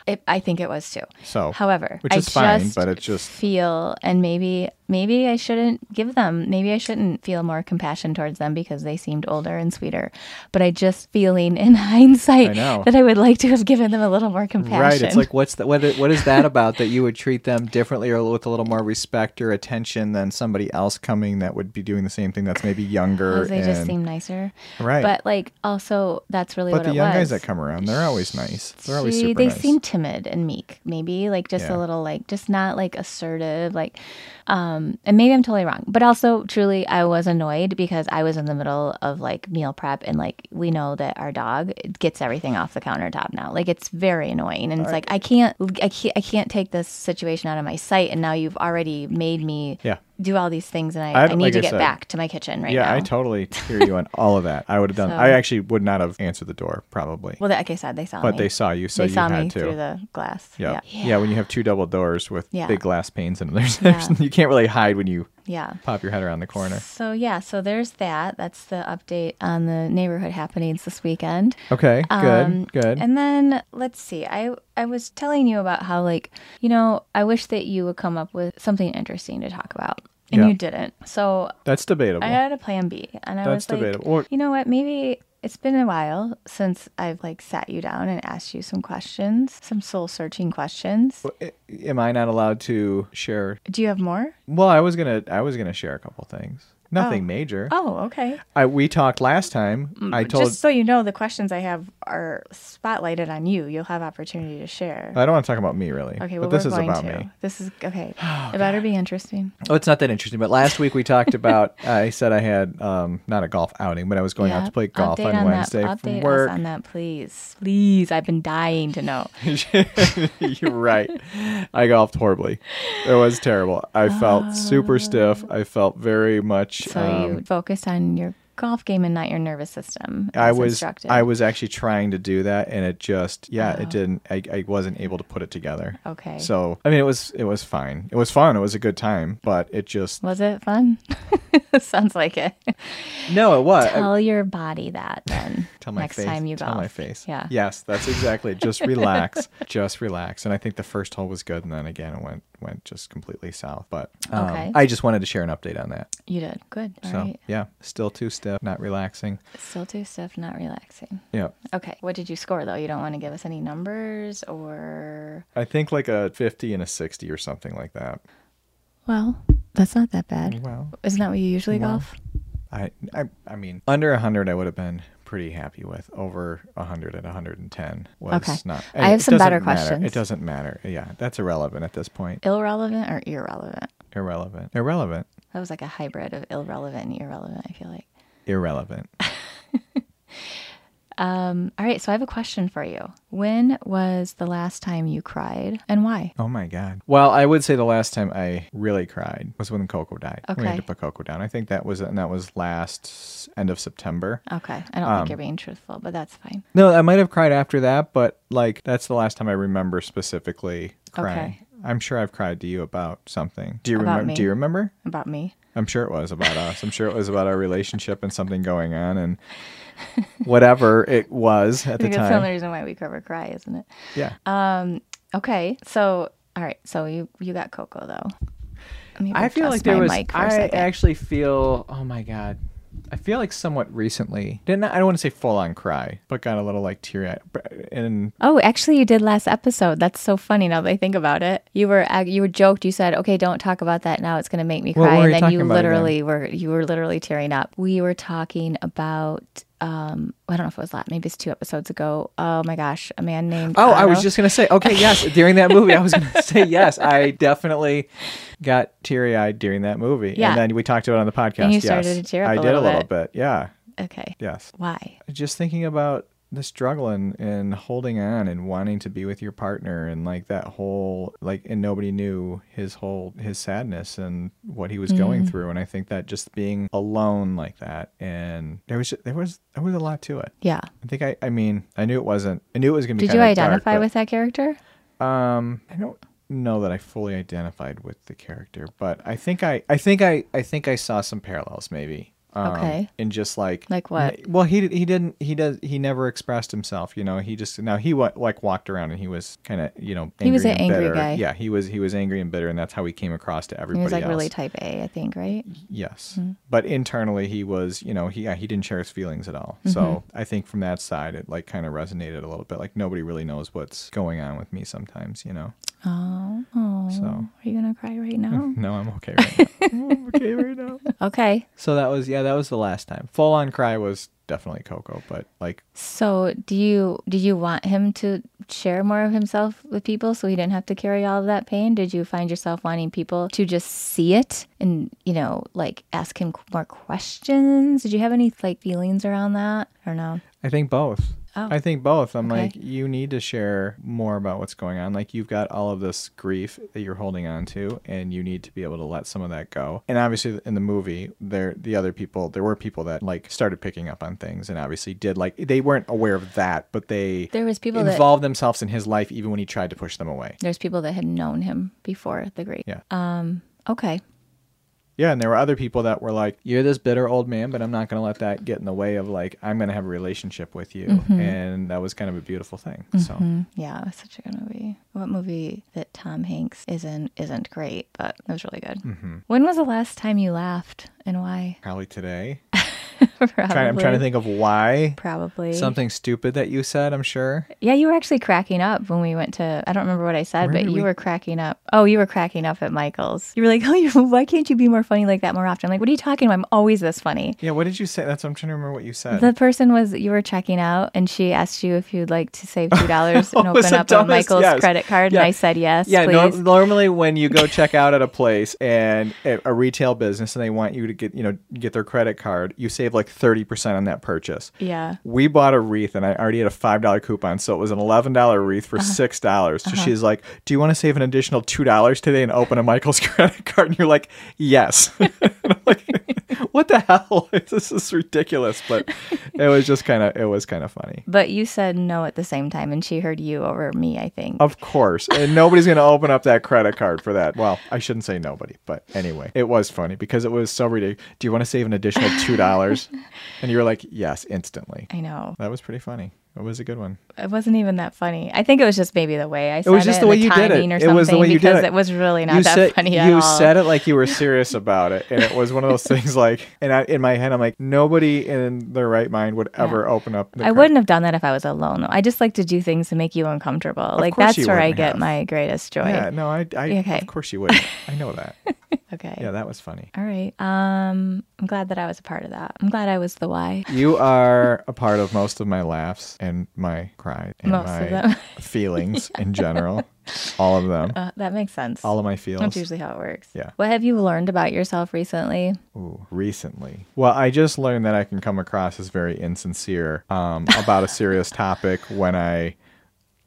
It, I think it was too. So However, which I is fine, just but it's just feel, and maybe maybe I shouldn't give them. Maybe I shouldn't feel more compassion towards them because they seemed older and sweeter. But I just feeling in hindsight I that I would like to have given them a little more compassion. right. It's like what's that? What is, what is that about that you would treat them differently or with a little more respect or attention than somebody else coming that would be doing the same thing that's maybe younger? Because they just and- seem nicer. right. But like also that's really but what the it young was. guys that come around, they're always nice. They're always See, super they nice. Seemed timid and meek, maybe like just Yeah. a little like just not like assertive, like um and maybe I'm totally wrong. But also truly I was annoyed because I was in the middle of like meal prep and like we know that our dog gets everything off the countertop now. Like it's very annoying and it's like I can't I can't I can't take this situation out of my sight and now you've already made me Yeah. Do all these things and I, I- I, need like to get said- back to my kitchen right yeah, now. Yeah, I totally hear you on all of that. I would have done. So- I actually would not have answered the door probably, well, like I said, they saw but me. they saw you, so they you saw had me to. through the glass. yeah. Yeah. yeah, When you have two double doors with Yeah. big glass panes in them, there's you can't really hide when you Yeah. pop your head around the corner. So yeah, so there's that. That's the update on the neighborhood happenings this weekend. Okay, good, Um, good. And then let's see. I I was telling you about how like, you know, I wish that you would come up with something interesting to talk about. And Yeah. you didn't. So That's debatable. I had a plan B and I That's was like, debatable. Or- you know what, maybe it's been a while since I've like sat you down and asked you some questions, some soul searching questions. I- Am I not allowed to share? Do you have more? Well, I was gonna, I was gonna share a couple things. Nothing Oh. major. Oh, okay. I we talked last time. I told. Mm, Just so you know, the questions I have are spotlighted on you. You'll have opportunity to share. I don't want to talk about me really. Okay, but this is about to. me. This is okay. it better be interesting. Oh, it's not that interesting. But last week we talked about. I said I had um, not a golf outing, but I was going out to play golf on, that- Wednesday update from work. on that, please. Please, I've been dying to know. You're right. I golfed horribly. It was terrible. I felt super stiff. I felt very much. So um, you focused on your golf game and not your nervous system. I was instructed. I was actually trying to do that, and it just yeah, Oh. it didn't. I, I wasn't able to put it together. Okay. So I mean, it was it was fine. It was fun. It was a good time, but it just Was it fun? Sounds like it. no, it was. Tell your body that then. Tell my next face. time you tell golf. my face. Yeah. Yes, that's exactly. Just relax. just relax. And I think the first hole was good, and then again it went went just completely south. But um, Okay. I just wanted to share an update on that. You did. Good. All so right. yeah, still too stiff, not relaxing. Still too stiff, not relaxing. Yeah, Okay. What did you score though? You don't want to give us any numbers or I think like a fifty and a sixty or something like that. Well, that's not that bad. Well, Isn't that what you usually Well, golf? I I I mean under hundred I would have been pretty happy with. Over hundred at hundred and ten was Okay. not. I have some better matter. questions. It doesn't matter. Yeah, that's irrelevant at this point. Irrelevant or irrelevant? Irrelevant. Irrelevant. That was like a hybrid of irrelevant and irrelevant, I feel like. Irrelevant. Um, all right, so I have a question for you. When was the last time you cried and why? Oh my god. Well, I would say the last time I really cried was when Coco died. Okay. We had to put Coco down. I think that was and that was last end of September. Okay, I don't Um, think you're being truthful, but that's fine. No, I might have cried after that, but like that's the last time I remember specifically crying. Okay. I'm sure I've cried to you about something. Do you About remember? me. Do you remember? About me. I'm sure it was about us. I'm sure it was about our relationship and something going on and whatever it was at I the think that's the only reason why we cover cry, isn't it? Yeah. Um, okay, so all right, so you you got Coco though. Let me I feel like there was. mic for second. actually feel. Oh my god. I feel like somewhat recently. Didn't I don't want to say full on cry, but got a little like teary eyed. And Oh, actually, you did last episode. That's so funny now that I think about it. You were you were joked. You said, "Okay, don't talk about that now. It's going to make me cry." and then you literally were you were literally tearing up. We were talking about um I don't know if it was that, maybe it's two episodes ago. Oh my gosh, a man named oh, I was just gonna say. Okay, yes. During that movie, I was gonna say yes. I definitely got teary eyed during that movie. Yeah. And then we talked about it on the podcast. And you yes. started to tear up I a did a little bit. bit. Yeah. okay. Yes. Why? Just thinking about the struggle and, and holding on and wanting to be with your partner and like that whole like and nobody knew his whole his sadness and what he was going Mm. through and I think that just being alone like that and there was there was there was a lot to it. Yeah. I think I I mean I knew it wasn't I knew it was gonna be Did you dark, identify but, with that character? um I don't know that I fully identified with the character but I think I I think I I think I saw some parallels maybe. Um, Okay. And just like Like what? well, he he didn't he does he never expressed himself. You know, he just now he wa- like walked around and he was kind of you know He was angry an and angry bitter. guy. Yeah, he was he was angry and bitter, and that's how he came across to everybody. He was like else. really type A, I think, right? yes, Mm-hmm. but internally he was you know he yeah, he didn't share his feelings at all. So Mm-hmm. I think from that side it like kind of resonated a little bit. Like nobody really knows what's going on with me sometimes. You know. Oh, oh. So- Are you gonna cry right now? No, I'm okay right now. I'm okay right now. okay. So that was yeah, that was the last time. Full on cry was definitely Coco. But like, So, do you do you want him to share more of himself with people so he didn't have to carry all of that pain? Did you find yourself wanting people to just see it and, you know, like ask him more questions? Did you have any like feelings around that or no? I think both. Oh. I think both. I'm Okay. like, you need to share more about what's going on. Like, you've got all of this grief that you're holding on to, and you need to be able to let some of that go. And obviously, in the movie, there, the other people, there were people that like started picking up on things, and obviously did like they weren't aware of that, but they There was people that involved themselves in his life even when he tried to push them away. there's people that had known him before the great. Yeah. Um okay. Yeah, and there were other people that were like, "You're this bitter old man, but I'm not going to let that get in the way of like I'm going to have a relationship with you," Mm-hmm. and that was kind of a beautiful thing. So. Mm, yeah, it was such a good movie. What movie that Tom Hanks isn't isn't great, but it was really good. Mm-hmm. When was the last time you laughed and why? Probably today. Probably. I'm trying to think of why. Probably. Something stupid that you said, I'm sure. Yeah, you were actually cracking up when we went to. I don't remember what I said, Where but you we- were cracking up. Oh, you were cracking up at Michael's. You were like, "Oh, you, why can't you be more funny like that more often?" I'm like, "What are you talking about? I'm always this funny." Yeah, what did you say? That's what I'm trying to remember what you said. The person was you were checking out, and she asked you if you'd like to save two dollars and open up a dumbest- Michael's yes. credit card, Yeah. and I said yes, yeah, no, normally when you go check out at a place and a a retail business and they want you to get, you know, get their credit card, you save like 30% on that purchase. yeah. We bought a wreath and I already had a $5 coupon, so it was an $11 wreath for Uh-huh. $6. So she's like, "Do you want to save an additional $2 today and open a Michael's credit card?" And you're like, "Yes." And I'm like, "What the hell? this is ridiculous." But it was just kind of it was kind of funny. But you said no at the same time, and she heard you over me. I think. Of course. And nobody's going to open up that credit card for that. Well, I shouldn't say nobody, but anyway, it was funny because it was so ridiculous. Do you want to save an additional $2? And you were like, yes, instantly. I know. That was pretty funny. It was a good one. It wasn't even that funny. I think it was just maybe the way I said it. was just the way you did it. timing Or It something, was the way you did because it. it was really not you that said, funny at you all. said it like you were serious about it. And it was one of those things like, and I, in my head, I'm like, nobody in their right mind would ever open up the I wouldn't have done that if I was alone. I just like to do things to make you uncomfortable. like that's where I get have. my greatest joy. Yeah, no, I, I Okay. of course you would. I know that. Okay. Yeah, that was funny. All right. Um, I'm glad that I was a part of that. I'm glad I was the why. You are a part of most of my laughs and my cry and Most my feelings in general. All of them. Uh, that makes sense. All of my feelings. That's usually how it works. Yeah. What have you learned about yourself recently? Ooh, recently. Well, I just learned that I can come across as very insincere um, about a serious topic when I,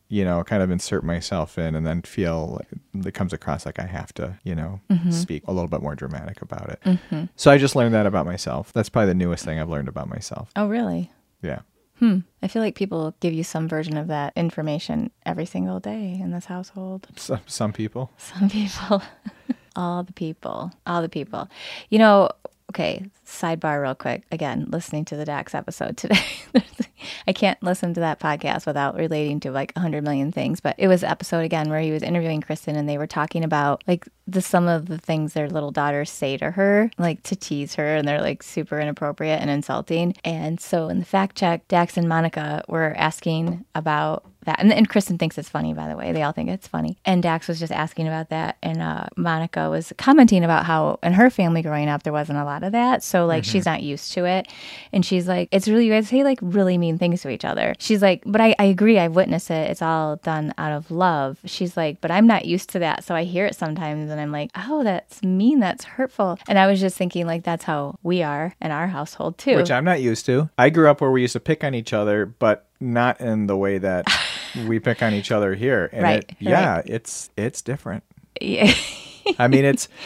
you know, kind of insert myself in and then feel like it comes across like I have to, you know, Mm-hmm. speak a little bit more dramatic about it. So I just learned that about myself. That's probably the newest thing I've learned about myself. Oh, really? Yeah. Hmm. I feel like people give you some version of that information every single day in this household. Some, some people. Some people, all the people, all the people. You know, okay, sidebar real quick. Again, listening to the Dax episode today. I can't listen to that podcast without relating to like a hundred million things. But it was episode again where he was interviewing Kristen and they were talking about like the some of the things their little daughters say to her, like to tease her, and they're like super inappropriate and insulting. And so in the fact check, Dax and Monica were asking about that. And, and Kristen thinks it's funny, by the way. They all think it's funny. And Dax was just asking about that. And uh, Monica was commenting about how in her family growing up, there wasn't a lot of that. So, like, she's not used to it. And she's like, it's really, you guys say like really mean things to each other. She's like, but I, I agree. I've witnessed it. It's all done out of love. She's like, but I'm not used to that. So I hear it sometimes and I'm like, oh, that's mean. That's hurtful. And I was just thinking, like, that's how we are in our household too. Which I'm not used to. I grew up where we used to pick on each other, but not in the way that we pick on each other here. And Right, it, yeah, it's it's different. Yeah. I mean, it's.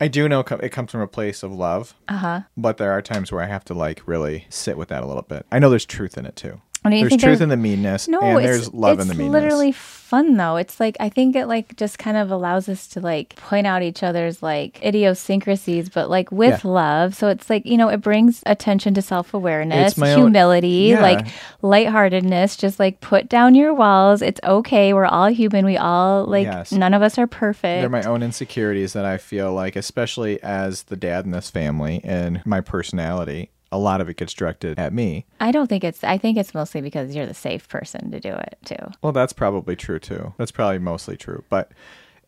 I do know it comes from a place of love, uh huh. but there are times where I have to like really sit with that a little bit. I know there's truth in it too. Do you There's truth in the meanness, No, and there's love in the meanness. It's literally fun though. It's like I think it like just kind of allows us to like point out each other's like idiosyncrasies, but like with Yeah. love. So it's like you know it brings attention to self awareness, my own- humility, Yeah. like lightheartedness. Just like put down your walls. It's okay. We're all human. We all like Yes. none of us are perfect. They're my own insecurities that I feel like, especially as the dad in this family and my personality, a lot of it gets directed at me. I don't think it's. I think it's mostly because you're the safe person to do it too. Well, that's probably true too. That's probably mostly true. But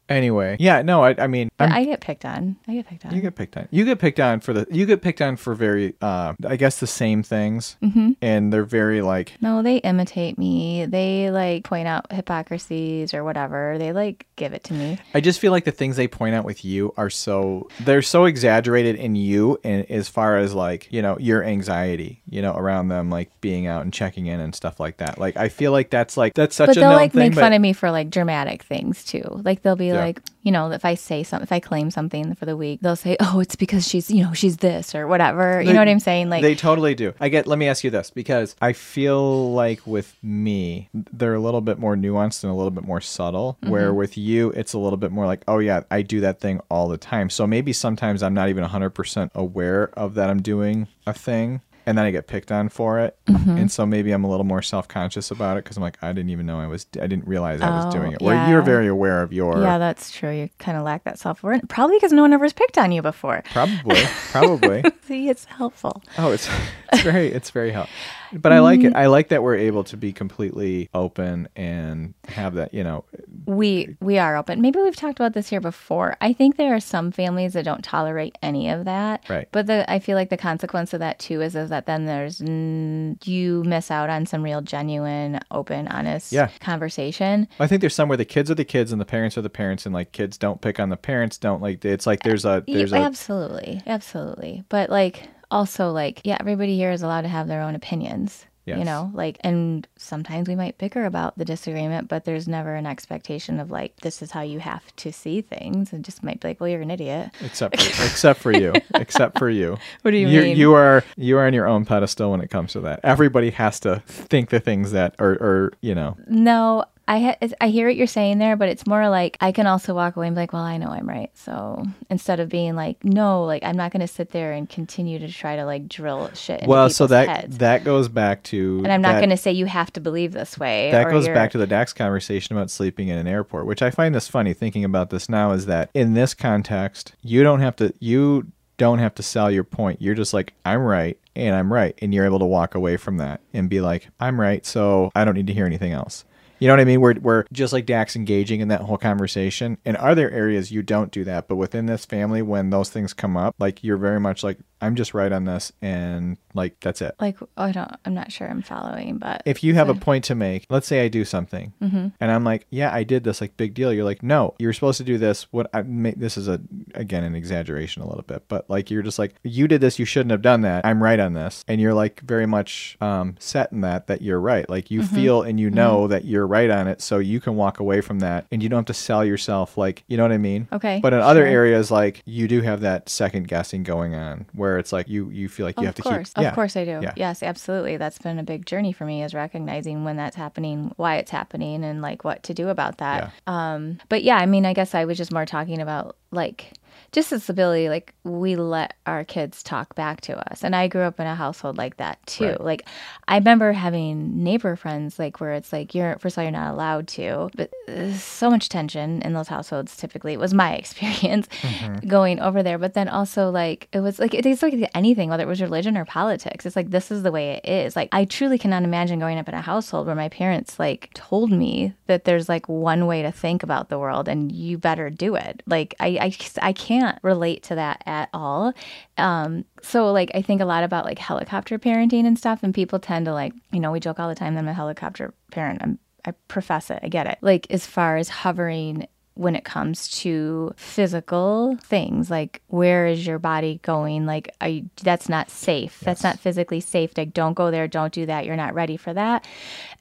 Anyway, yeah, no, I, I mean, But I'm, I get picked on. I get picked on. you get picked on. You get picked on for the. You get picked on for very, uh, I guess, the same things, mm-hmm. and they're very like. no, they imitate me. They like point out hypocrisies or whatever. They like give it to me. I just feel like the things they point out with you are so they're so exaggerated in you, and as far as like you know your anxiety, you know, around them like being out and checking in and stuff like that. Like I feel like that's like that's such but a they'll known like thing, make but- fun of me for like dramatic things too. Like they'll be Yeah. like, you know, if I say something, if I claim something for the week, they'll say, "Oh, it's because she's, you know, she's this or whatever." You know what I'm saying? Like, they totally do. I get. Let me ask you this because I feel like with me, they're a little bit more nuanced and a little bit more subtle. Where Mm-hmm. with you, it's a little bit more like, oh yeah, I do that thing all the time. So maybe sometimes I'm not even 100 percent aware of that I'm doing a thing. And then I get picked on for it, Mm-hmm. and so maybe I'm a little more self conscious about it because I'm like, I didn't even know I was, I didn't realize I was Oh, doing it. Where yeah. you're very aware of your, yeah, that's true. You kind of lack that self awareness, probably because no one ever has picked on you before. probably, probably. See, it's helpful. Oh, it's it's very it's very helpful. But I like Mm-hmm. it. I like that we're able to be completely open and have that, you know, We we are open. Maybe we've talked about this here before. I think there are some families that don't tolerate any of that. Right. But the I feel like the consequence of that too is is that then there's you miss out on some real genuine, open, honest Yeah. conversation. I think there's some where the kids are the kids and the parents are the parents and like kids don't pick on the parents, don't like it's like there's a there's a absolutely, absolutely. But like also like yeah, everybody here is allowed to have their own opinions. You know, like, and sometimes we might bicker about the disagreement, but there's never an expectation of like, this is how you have to see things. And just might be like, well, you're an idiot. except for, except for you, except for you. What do you you mean? You are you are on your own pedestal when it comes to that. Everybody has to think the things that are or you know No, I ha- I hear what you're saying there, but it's more like I can also walk away and be like, well, I know I'm right. So instead of being like, no, like I'm not going to sit there and continue to try to like drill shit. Into well, so that heads. that goes back to and I'm not going to say you have to believe this way. that goes you're- back to the Dax conversation about sleeping in an airport, which I find this funny thinking about this now is that in this context, you don't have to you don't have to sell your point. You're just like, I'm right and I'm right. And you're able to walk away from that and be like, I'm right, so I don't need to hear anything else. You know what I mean? We're, we're just like Dax engaging in that whole conversation. In other areas, you don't do that. But within this family, when those things come up, like you're very much like, I'm just right on this. And like, that's it. like I don't. I'm not sure I'm following, but if you have a point to make, let's say I do something, Mm-hmm. and I'm like, yeah, I did this, like big deal. You're like, no, you're supposed to do this. What I ma- this is a again an exaggeration a little bit, but like you're just like, you did this, you shouldn't have done that. I'm right on this, and you're like very much um, set in that that you're right. Like you Mm-hmm. feel and you know that you're right on it, so you can walk away from that, and you don't have to sell yourself. Like you know what I mean? Okay, But in other areas, like you do have that second guessing going on, where it's like you you feel like you Oh, have to course, keep. Yeah. of course I do. Yeah. Yes, absolutely. That's been a big journey for me is recognizing when that's happening, why it's happening, and like what to do about that. Um, but yeah, I mean, I guess I was just more talking about like just this ability, like we let our kids talk back to us, and I grew up in a household like that too. Right. Like I remember having neighbor friends, like where it's like you're first of all you're not allowed to, but uh, so much tension in those households. Typically, it was my experience mm-hmm. going over there. But then also like it was like it's like anything, whether it was religion or politics. It's like this is the way it is. Like I truly cannot imagine growing up in a household where my parents like told me that there's like one way to think about the world and you better do it. Like I I, I can't relate to that at all. Um, so like I think a lot about like helicopter parenting and stuff, and people tend to like you know we joke all the time that I'm a helicopter parent. I'm I profess it. I get it. Like as far as hovering when it comes to physical things like where is your body going like I that's not safe that's not physically safe like don't go there don't do that you're not ready for that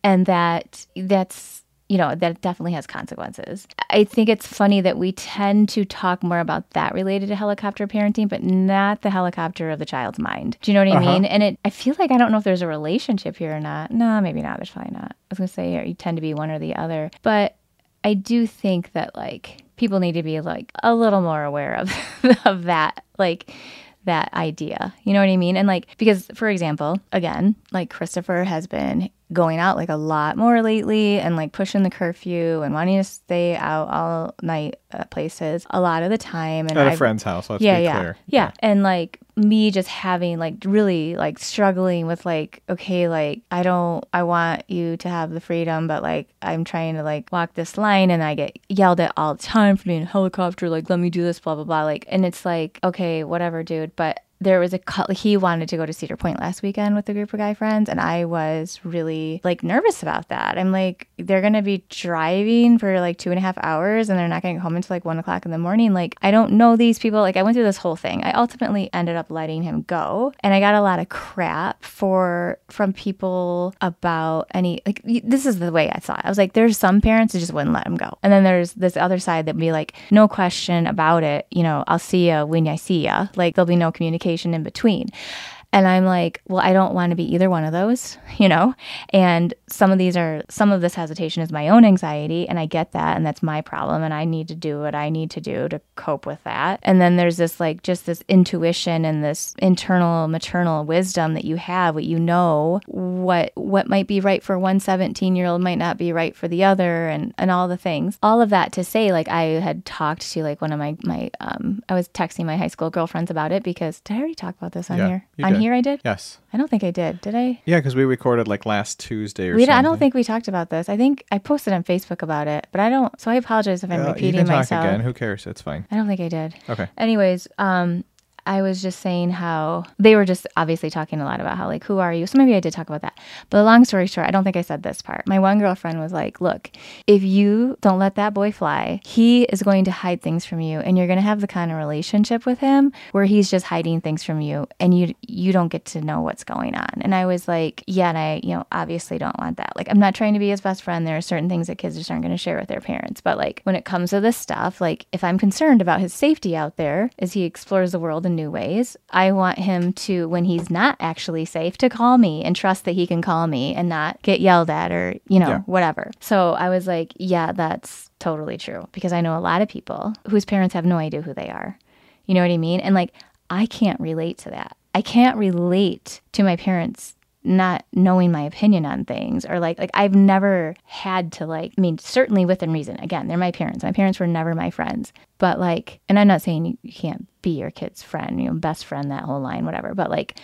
and that that's you know that definitely has consequences. I think it's funny that we tend to talk more about that related to helicopter parenting but not the helicopter of the child's mind. Do you know what i uh-huh. mean? And it i feel like i don't know if there's a relationship here or not. No maybe not. There's probably not. I was going to say you tend to be one or the other. But I do think that like people need to be like a little more aware of of that like that idea. You know what I mean? And like because for example, again, like Christopher has been going out like a lot more lately and like pushing the curfew and wanting to stay out all night at places a lot of the time. And At a I've- friend's house, let's yeah, be yeah, clear. yeah, and like me just having like really like struggling with like okay like i don't i want you to have the freedom but like i'm trying to like walk this line and i get yelled at all the time for being a helicopter like let me do this blah blah blah like and it's like okay whatever dude but there was a cou- he wanted to go to Cedar Point last weekend with a group of guy friends, and I was really like nervous about that. I'm like, they're gonna be driving for like two and a half hours, and they're not gonna get home until like one o'clock in the morning. Like, I don't know these people. Like, I went through this whole thing. I ultimately ended up letting him go, and I got a lot of crap for from people about any like. This is the way I saw it. I was like, there's some parents who just wouldn't let him go, and then there's this other side that would be like, no question about it. You know, I'll see ya when I see ya. Like, there'll be no communication in between. And I'm like, well, I don't want to be either one of those, you know? And some of these are, some of this hesitation is my own anxiety, and I get that, and that's my problem, and I need to do what I need to do to cope with that. And then there's this, like, just this intuition and this internal maternal wisdom that you have, what you know, what what might be right for one 17 year old might not be right for the other, and and all the things. All of that to say, like, I had talked to like one of my my um, I was texting my high school girlfriends about it because did I already talk about this on Yeah, here? On. Here, I did. Yes. I don't think I did. Did I? Yeah, because we recorded like last Tuesday or We, something. I don't think we talked about this. I think I posted on Facebook about it, but I don't. So I apologize if I'm Uh, you repeating can talk myself. again. Who cares? It's fine. I don't think I did. Okay. Anyways, um, I was just saying how they were just obviously talking a lot about how like who are you? So maybe I did talk about that. But long story short, I don't think I said this part. My one girlfriend was like, "Look, if you don't let that boy fly, he is going to hide things from you, and you're going to have the kind of relationship with him where he's just hiding things from you, and you you don't get to know what's going on." And I was like, "Yeah, and I you know obviously don't want that. Like I'm not trying to be his best friend. There are certain things that kids just aren't going to share with their parents. But like when it comes to this stuff, like if I'm concerned about his safety out there as he explores the world new ways, I want him to, when he's not actually safe, to call me and trust that he can call me and not get yelled at or, you know, Yeah. whatever. So I was like, yeah, that's totally true because I know a lot of people whose parents have no idea who they are. You know what I mean? And like, I can't relate to that. I can't relate to my parents not knowing my opinion on things or like like I've never had to like I mean certainly within reason. Again they're my parents. My parents were never my friends. But like and I'm not saying you, can't be your kid's friend you know best friend that whole line whatever. But like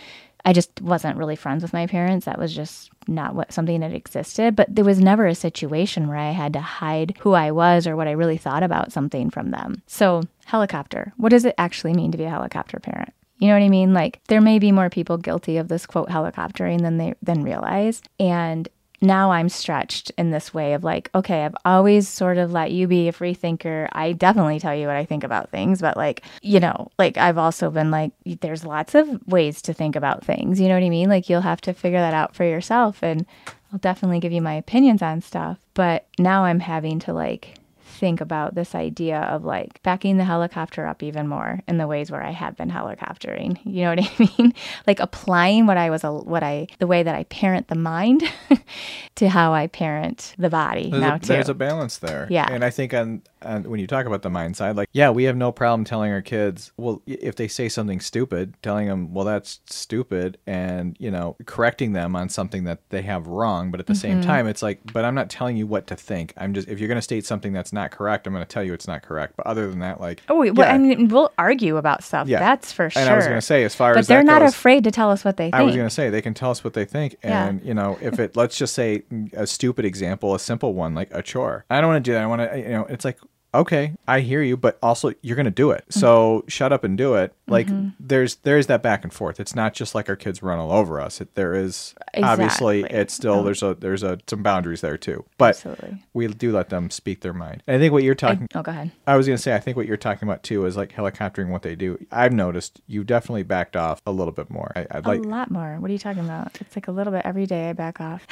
I just wasn't really friends with my parents. That was just not what something that existed. But there was never a situation where I had to hide who I was or what I really thought about something from them. So helicopter. What does it actually mean to be a helicopter parent you know what I mean? Like there may be more people guilty of this quote helicoptering than they than realize. And now I'm stretched in this way of like, okay, I've always sort of let you be a free thinker. I definitely tell you what I think about things, but like, you know, like I've also been like, there's lots of ways to think about things. You know what I mean? Like you'll have to figure that out for yourself. And I'll definitely give you my opinions on stuff. But now I'm having to like think about this idea of like backing the helicopter up even more in the ways where I have been helicoptering. You know what I mean? like applying what I was, a, what I, the way that I parent the mind to how I parent the body There's, now a, too. there's a balance there. Yeah. And I think on, on when you talk about the mind side, like, yeah, we have no problem telling our kids, well, if they say something stupid, telling them, well, that's stupid, and, you know, correcting them on something that they have wrong. But at the Mm-hmm. same time, it's like, but I'm not telling you what to think. I'm just, if you're going to state something that's not correct, I'm going to tell you it's not correct. But other than that, like, Oh, wait, well, yeah. I mean, we'll argue about stuff. Yeah. That's for sure. And I was going to say, as far but as they're not goes, afraid to tell us what they think. I was going to say they can tell us what they think, Yeah. and you know, if it let's just say a stupid example, a simple one like a chore. I don't want to do that. I want to, you know, it's like okay, I hear you, but also you're going to do it. Mm-hmm. So shut up and do it. Like there's there's that back and forth. It's not just like our kids run all over us. It, there is obviously it's still Oh. there's a there's a some boundaries there too. But Absolutely. we do let them speak their mind. And I think what you're talking Oh, go ahead. I was gonna say, I think what you're talking about too is like helicoptering what they do. I've noticed you definitely backed off a little bit more. I, I'd like a lot more. What are you talking about? It's like a little bit every day I back off.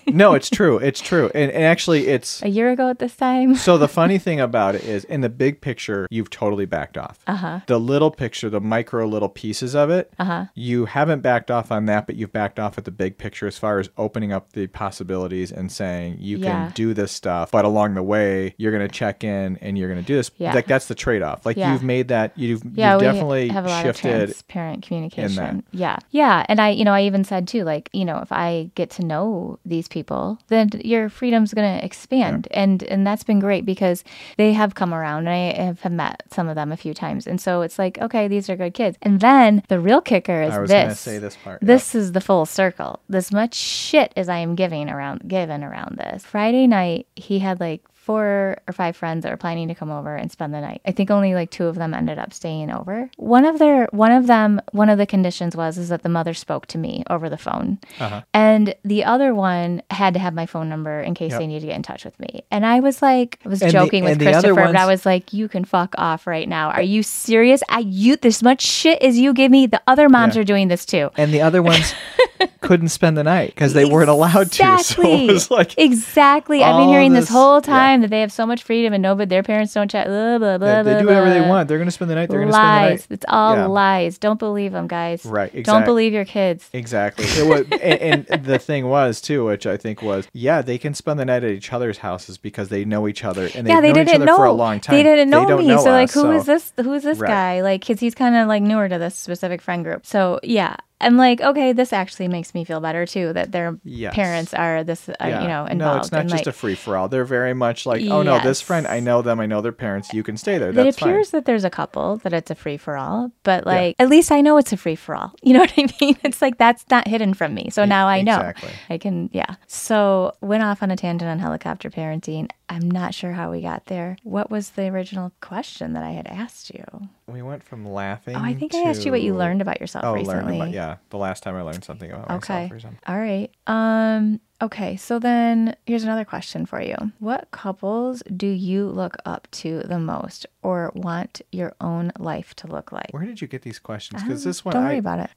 no, it's true, it's true, and, and actually, it's a year ago at this time. so the funny thing about it is, in the big picture, you've totally backed off. Uh-huh. The little picture, the micro little pieces of it, Uh-huh. you haven't backed off on that, but you've backed off at the big picture as far as opening up the possibilities and saying you Yeah. can do this stuff, but along the way you're going to check in and you're going to do this. Yeah. Like that's the trade off. Like Yeah. you've made that you've, yeah, you've definitely have a lot shifted. of transparent communication. Yeah, yeah, and I, you know, I even said too, like, you know, if I get to know these people, then your freedom's going to expand, and and that's been great because they have come around, and I have met some of them a few times, and so it's like, okay, these are good kids, and then the real kicker is I was this. say this part. This is the full circle. This much shit as I am giving around given around this. Friday night, he had like four or five friends that were planning to come over and spend the night. I think only like two of them ended up staying over. One of their one of them one of the conditions was is that the mother spoke to me over the phone. Uh-huh. And the other one had to have my phone number in case Yep. they needed to get in touch with me. And I was like I was And joking with the other Christopher, but I was like, you can fuck off right now. Are you serious? I you this much shit as you give me, the other moms Yeah. are doing this too. and the other ones couldn't spend the night because they weren't allowed to. So Exactly. it was like exactly. I've been hearing this, this- whole yeah. Time that they have so much freedom and no, but their parents don't chat. Blah, blah, blah, they, they do whatever they want. They're going to spend the night. They're going to spend the Lies. night. It's all Yeah. lies. Don't believe them, guys. Right, Don't believe your kids. Exactly. Was, and, and the thing was too, which I think was, yeah, they can spend the night at each other's houses because they know each other and they've yeah, they known each didn't other know for a long time. They didn't know don't me. know so like, us, who is so- this? Who is this Right. guy? Like, because he's kind of like newer to this specific friend group. So yeah, I'm like, okay, this actually makes me feel better too that their Yes. parents are this, uh, Yeah. you know, involved. No, it's not and, just like, a free for all. They're very much like, oh no, this friend, I know them, I know their parents. You can stay there. it appears fine. that there's a couple that it's a free for all, but like at least I know it's a free for all. You know what I mean? It's like that's not hidden from me. So now I know. exactly. I can yeah. So went off on a tangent on helicopter parenting. I'm not sure how we got there. What was the original question that I had asked you? We went from laughing. Oh, I think I asked you what you learned about yourself Oh, recently. learned about yeah. The last time I learned something about Okay. myself or something. All right. Um okay, so then here's another question for you. What couples do you look up to the most or want your own life to look like? Where did you get these questions? Because this one, Don't I, worry about it.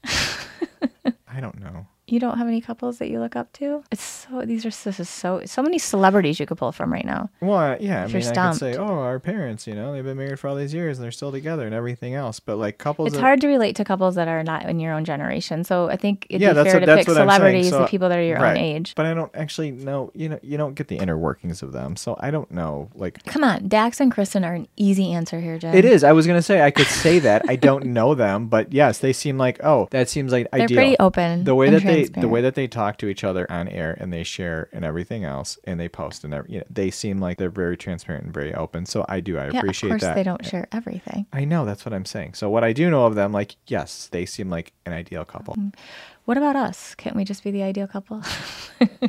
I don't know. You don't have any couples that you look up to? It's so these are this is so so many celebrities you could pull from right now. Well, uh, yeah, I If you're mean, I could say, oh, our parents, you know, they've been married for all these years and they're still together and everything else. But like couples, It's that- hard to relate to couples that are not in your own generation. So I think it'd Yeah, be that's fair what- to that's pick what I'm celebrities So- and people that are your right. own age. But I don't actually know. You know, you don't get the inner workings of them, so I don't know. Like Come on, Dax and Kristen are an easy answer here, Jen. it is. I was gonna say I could say that I don't know them, but yes, they seem like oh, that seems like They're ideal. pretty open. the way that they the way that they talk to each other on air and they share and everything else and they post and every, you know, they seem like they're very transparent and very open. So I do. I yeah, appreciate of course that. they don't share everything. I know that's what I'm saying. So what I do know of them, like yes, they seem like an ideal couple. What about us? Can't we just be the ideal couple?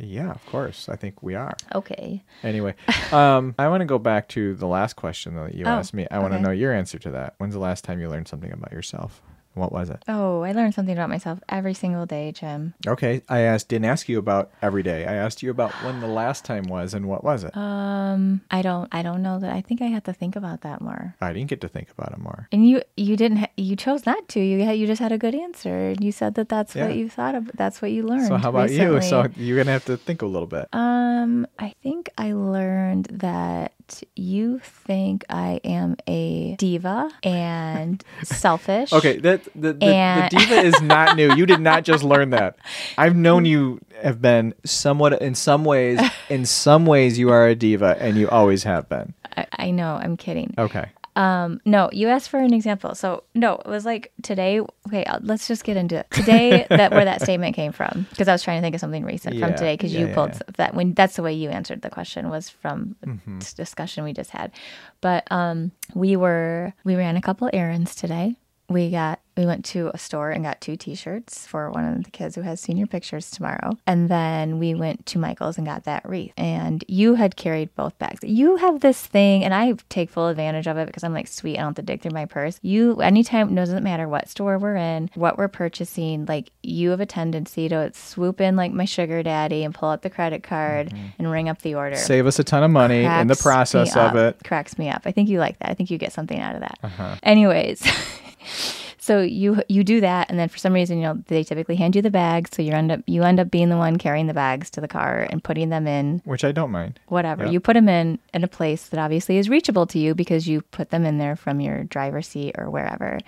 Yeah, of course. I think we are. okay. Anyway, um, I want to go back to the last question though that you Oh, asked me. I want to okay. know your answer to that. When's the last time you learned something about yourself? What was it? Oh, I learned something about myself every single day, Jim. Okay, I asked didn't ask you about every day. I asked you about when the last time was and what was it. Um, I don't, I don't know that. I think I have to think about that more. I didn't get to think about it more. And you, you didn't, ha- you chose not to. You had, you just had a good answer, and you said that that's Yeah. what you thought of. That's what you learned. So how about you? So you're gonna have to think a little bit. Um, I think I learned that you think I am a diva and selfish. Okay, that the, the, the diva is not new. You did not just learn that. I've known you have been somewhat in some ways. In some ways, you are a diva, and you always have been. I, I know. I'm kidding. Okay. Um, no, you asked for an example. So no, it was like today. Okay, uh, let's just get into it. Today, that where that statement came from, because I was trying to think of something recent from today. Because yeah, you yeah, pulled yeah. that when that's the way you answered the question was from Mm-hmm. discussion we just had. But um, we were we ran a couple errands today. We got we went to a store and got two T-shirts for one of the kids who has senior pictures tomorrow, and then we went to Michael's and got that wreath. And you had carried both bags. You have this thing, and I take full advantage of it because I'm like, sweet, I don't have to dig through my purse. You, anytime, it doesn't matter what store we're in, what we're purchasing, like you have a tendency to swoop in like my sugar daddy and pull out the credit card and ring up the order. Save us a ton of money in the process of it. Cracks me up. I think you like that. I think you get something out of that. Uh-huh. Anyways. So you you do that, and then for some reason, you know, they typically hand you the bags, so you end up you end up being the one carrying the bags to the car and putting them in Which I don't mind. whatever. Yep. You put them in in a place that obviously is reachable to you because you put them in there from your driver's seat or wherever.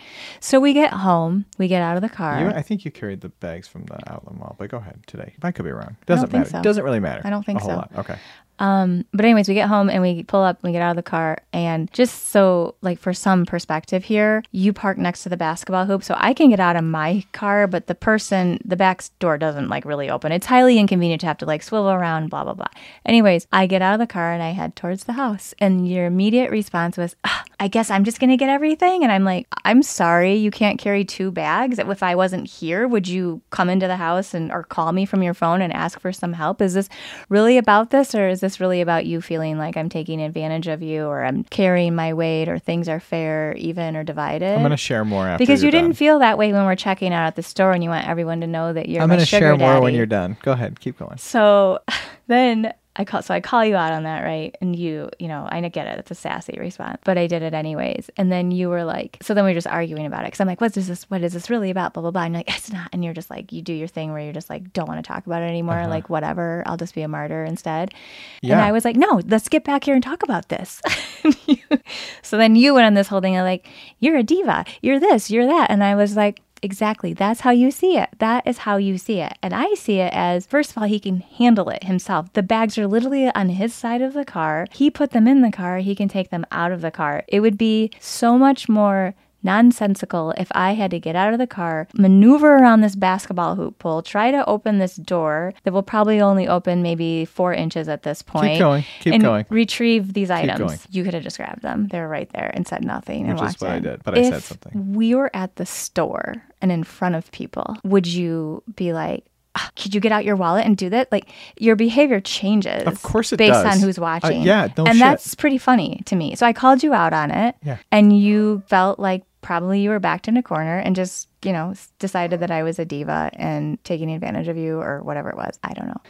So we get home, we get out of the car. You, I think you carried the bags from the outlet mall, but go ahead today. I could be wrong. Doesn't matter. so. Doesn't really matter. I don't think a whole so. Lot. Okay. Um, but anyways, we get home and we pull up, and we get out of the car, and just so like for some perspective here, you park next to the basketball hoop, so I can get out of my car, but the person, the back door doesn't like really open. It's highly inconvenient to have to like swivel around, blah blah blah. Anyways, I get out of the car and I head towards the house, and your immediate response was, "Ah, "I guess I'm just gonna get everything," and I'm like, "I'm sorry, you can't carry two bags. If I wasn't here, would you come into the house and or call me from your phone and ask for some help? Is this really about this, or is this really about you feeling like I'm taking advantage of you, or I'm carrying my weight, or things are fair, even, or divided? I'm gonna share more after because you didn't feel that way when we're checking out at the store, and you want everyone to know that you're I'm gonna sugar share more when you're done. Go ahead. Keep going. So then I call, so I call you out on that, right? And you, you know, I get it. It's a sassy response, but I did it anyways. And then you were like, so then we are just arguing about it because I'm like, what is this? What is this really about? Blah blah blah. And you're like, it's not. And you're just like, you do your thing where you're just like, don't want to talk about it anymore. Uh-huh. Like whatever, I'll just be a martyr instead. Yeah. And I was like, no, let's get back here and talk about this. so then you went on this whole thing of like, you're a diva, you're this, you're that, and I was like. Exactly. That's how you see it. That is how you see it. And I see it as first of all, he can handle it himself. The bags are literally on his side of the car. He put them in the car. He can take them out of the car. It would be so much more nonsensical if I had to get out of the car, maneuver around this basketball hoop pole, try to open this door that will probably only open maybe four inches at this point. going. Keep and going. Retrieve these items. going. You could have just grabbed them. They were right there and said nothing and Which is walked what I did, but I said If something. We were at the store and in front of people. Would you be like, "Ah, could you get out your wallet and do that? Like your behavior changes. Of course it based does. on who's Uh, watching. yeah, no and shit. that's pretty funny to me. So I called you out on it. Yeah. And you felt like probably you were backed in a corner and just you know decided that I was a diva and taking advantage of you or whatever it was. I don't know.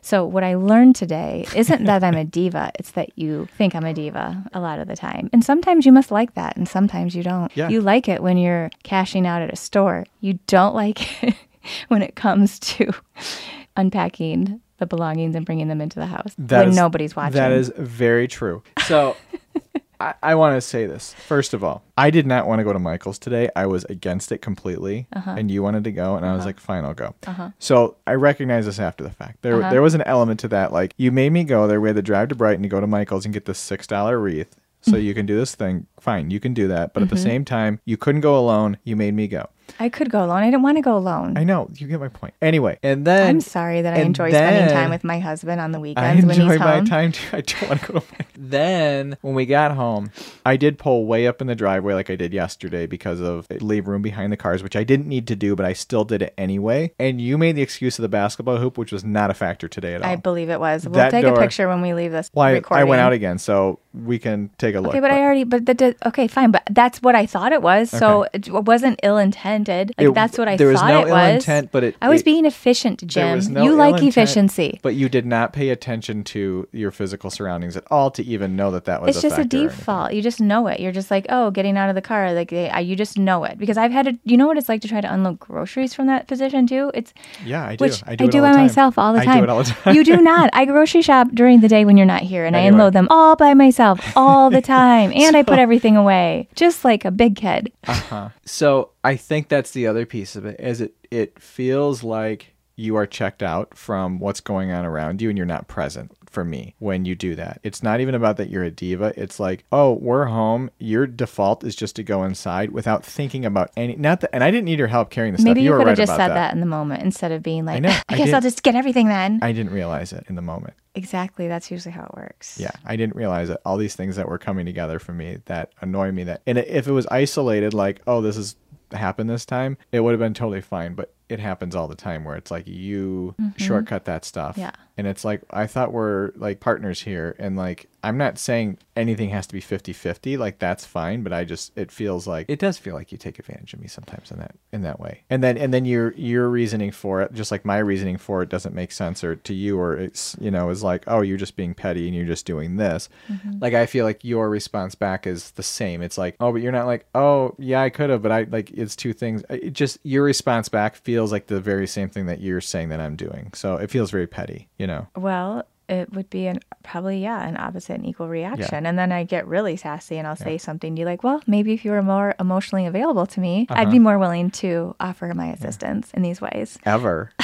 So what I learned today isn't that I'm a diva. It's that you think I'm a diva a lot of the time. And sometimes you must like that and sometimes you don't. Yeah. You like it when you're cashing out at a store. You don't like it when it comes to unpacking the belongings and bringing them into the house That when is- nobody's watching. That is very true. So I, I want to say this. First of all, I did not want to go to Michael's today. I was against it completely. Uh-huh. And you wanted to go, and I was like, fine, I'll go. So I recognize this after the fact. There, Uh-huh. there was an element to that. Like, you made me go there. We had to drive to Brighton to go to Michael's and get this $6 wreath. So Mm-hmm. you can do this thing. Fine, you can do that. But at the same time, you couldn't go alone. You made me go. I could go alone. I didn't want to go alone. I know. You get my point. Anyway, and then. I'm sorry that I and enjoy spending time with my husband on the weekends when enjoy he's my home. time too. I don't want to go to my. Then when we got home, I did pull way up in the driveway like I did yesterday because of leave room behind the cars, which I didn't need to do, but I still did it anyway. And you made the excuse of the basketball hoop, which was not a factor today at all. I believe it was. We'll That take door- a picture when we leave this well, I, I recording. went out again, so we can take a look. Okay, but, I already, but that did, okay, fine. But that's what I thought it was. So Okay. it wasn't ill intended. Like It- that's what I there was thought no it ill was. intent, but it- I was it- being efficient, there Jim. was no you like intent, efficiency. But you did not pay attention to your physical surroundings at all to even know that that was It's a just a factor or anything. default. You just know it. You're just like, oh, getting out of the car. Like they, I, you just know it because I've had to. You know what it's like to try to unload groceries from that position too. It's Yeah, I do. which I do, it all by the myself all the I time. do it all the time. you do not. I grocery shop during the day when you're not here, and I unload them all by myself all the time, and I put everything away just like a big kid. Uh-huh. So I think that's the other piece of it, is it it feels like you are checked out from what's going on around you and you're not present for me when you do that. It's not even about that you're a diva. It's like, oh, we're home. Your default is just to go inside without thinking about any not that and I didn't need your help carrying the Maybe stuff. you, were could right have just said that. in the moment instead of being like, know. I, I guess. I'll just get everything then. I didn't realize it in the moment. exactly. That's usually how it works. Yeah, I didn't realize that all these things that were coming together for me that annoy me. That and if it was isolated, like oh, this has happened this time, it would have been totally fine. But it happens all the time where it's like you shortcut that stuff. Mm-hmm. Yeah. And it's like I thought we're like partners here and like I'm not saying anything has to be 50-50, like that's fine, but I just it feels like it does feel like you take advantage of me sometimes in that in that way. And then and then your your reasoning for it, just like my reasoning for it doesn't make sense or to you or it's you know, is like, "Oh, you're just being petty and you're just doing this." Mm-hmm. Like I feel like your response back is the same. It's like, "Oh, but you're not like, "Oh, yeah, I could have, but I like it's two things." It just your response back feels like the very same thing that you're saying that I'm doing. So it feels very petty, you know. Well, it would be an probably yeah an opposite and equal reaction, and then I get really sassy and I'll say something to you like, "Well, maybe if you were more emotionally available to me, I'd Uh-huh. be more willing to offer my assistance in these ways." ever.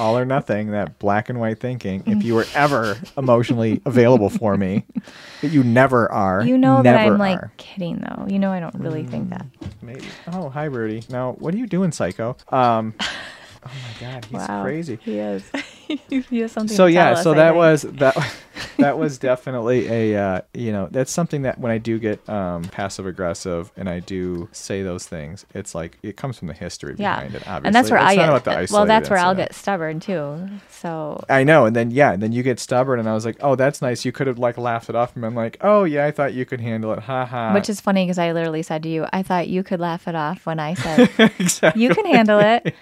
All or nothing, that black and white thinking. If you were ever emotionally available for me, that you never are. You know that I'm like kidding though. You know I don't really think that. Maybe. Oh, hi, Rudy. Now, what are you doing, psycho? Um, oh my God, he's wow, crazy. He is. he has something. So to yeah, us, so I that think. was that. that was definitely a uh, you know that's something that when I do get um, passive aggressive and I do say those things, it's like it comes from the history yeah, behind it. Obviously, and that's where it's I not get. about the well, that's where I'll get stubborn too. So I know, and then yeah, and then you get stubborn, and I was like, "Oh, that's nice." You could have like laughed it off, and been like, "Oh yeah, I thought you could handle it." Ha ha. Which is funny because I literally said to you, I thought you could laugh it off when I said, exactly. you can handle it.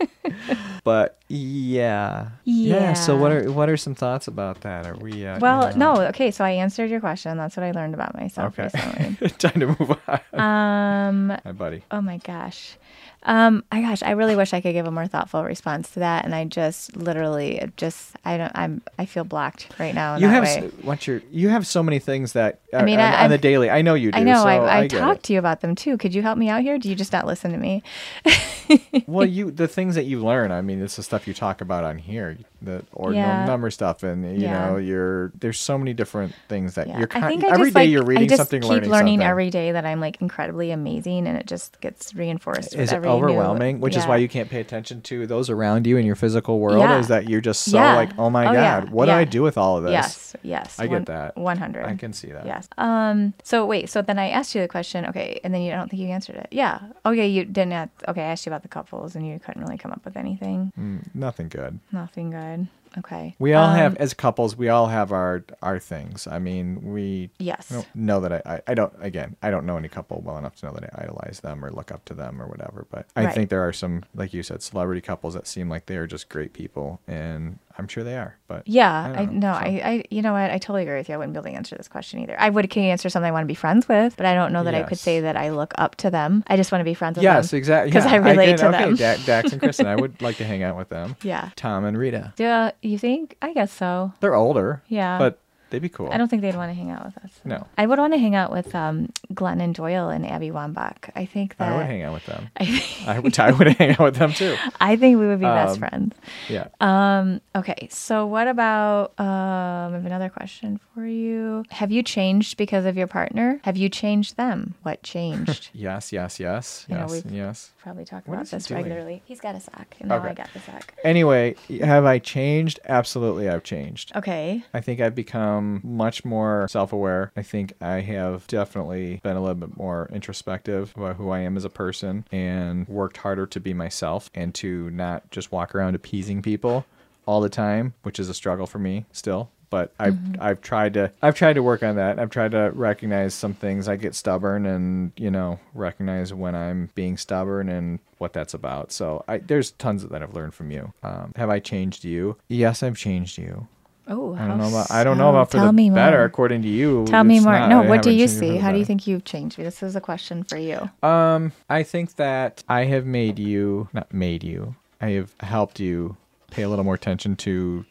But yeah, Yeah. So what are what are some thoughts about that? Are we? Uh, you Well, know- no, okay, so I answered your question. That's what I learned about myself Okay. recently. Time to move on. Um, Hi, buddy. oh my gosh. Um, I gosh, I really wish I could give a more thoughtful response to that, and I just literally just I don't I'm I feel blocked right now. You have way. what's your you have so many things that uh, mean, on, I- on the daily. I know you do. I know So I, I, get talked to you about them too. Could you help me out here? Do you just not listen to me? well, you the things that you learn. I mean, it's the stuff you talk about on here, the ordinal Yeah. number stuff, and you Yeah. know, you're there's so many different things that Yeah, you're I think I every just day like you're reading I just something, keep learning, learning something. every day that I'm like incredibly amazing, and it just gets reinforced. with Is it every overwhelming? Which is why you can't pay attention to those around you in your physical world. Yeah. Is that you're just so Yeah. like, oh my Oh, god, yeah. what do I do with all of this? Yes, yes. I get that. One hundred. I can see that. Yes. Um. So wait. So then I asked you the question. Okay, and then you I don't think you answered it. Yeah. Okay. You didn't. Ask, okay. I asked you about the couples, and you couldn't really come up with anything. Mm, nothing good. Nothing good. Okay. We all Um, have, as couples, we all have our our things. I mean, we Yes. I know that I, I, I don't, again, I don't know any couple well enough to know that I idolize them or look up to them or whatever. But I Right. think there are some, like you said, celebrity couples that seem like they are just great people. And I'm sure they are. But Yeah, I, don't no, know, so. I, I, you know what? I totally agree with you. I wouldn't be able to answer this question either. I would can answer something I want to be friends with, but I don't know that I could say that I look up to them. I just want to be friends with them. yes, exactly. Because yeah, I relate can- to okay, them. Da- Dax and Kristen, I would like to hang out with them. Yeah. Tom and Rita. Do uh, you think? I guess so. They're older. Yeah. But they'd be cool. I don't think they'd want to hang out with us. No. I would want to hang out with um, Glennon Doyle and Abby Wambach. I think that I would hang out with them. I think, I would, I would hang out with them too. I think we would be best Um, friends. Yeah. Um, okay, so what about um, I have another question for you. Have you changed because of your partner? Have you changed them? What changed? Yes, yes, yes, You yes, we've- yes. Probably talk What about is he this regularly. He's got a sock, and now Okay. I got the sock. Anyway, have I changed? Absolutely, I've changed. Okay. I think I've become much more self aware. I think I have definitely been a little bit more introspective about who I am as a person and worked harder to be myself and to not just walk around appeasing people all the time, which is a struggle for me still. But I've I've tried to I've tried to work on that. I've tried to recognize some things. I get stubborn and you know recognize when I'm being stubborn and what that's about. So I, there's tons that I've learned from you. Um, have I changed you? Yes, I've changed you. Oh, I don't know about. I don't know about for Tell the me better, more. according to you. Tell me more. not. no, I what do you see? How do you think you've changed? Me? This is a question for you. Um, I think that I have made you, not made you. I have helped you pay a little more attention to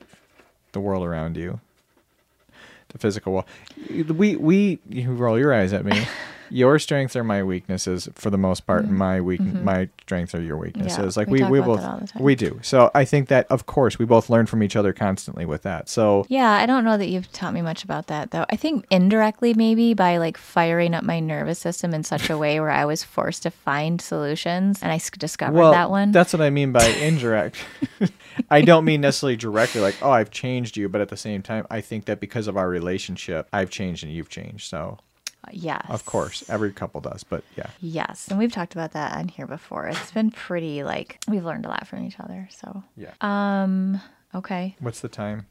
the world around you, the physical wall. We we you roll your eyes at me. Your strengths are my weaknesses for the most part, and my weak mm-hmm. my strengths are your weaknesses. like we we we both that all the time. we do. So I think that of course we both learn from each other constantly with that. So Yeah, I don't know that you've taught me much about that though. I think indirectly maybe by like firing up my nervous system in such a way where I was forced to find solutions and I discovered well, that one. That's what I mean by indirect. I don't mean necessarily directly, like, oh, I've changed you, but at the same time, I think that because of our relationship, I've changed and you've changed. So, yes. of course, every couple does, but yeah. Yes. And we've talked about that on here before. It's been pretty like we've learned a lot from each other. So Yeah. um Okay. What's the time?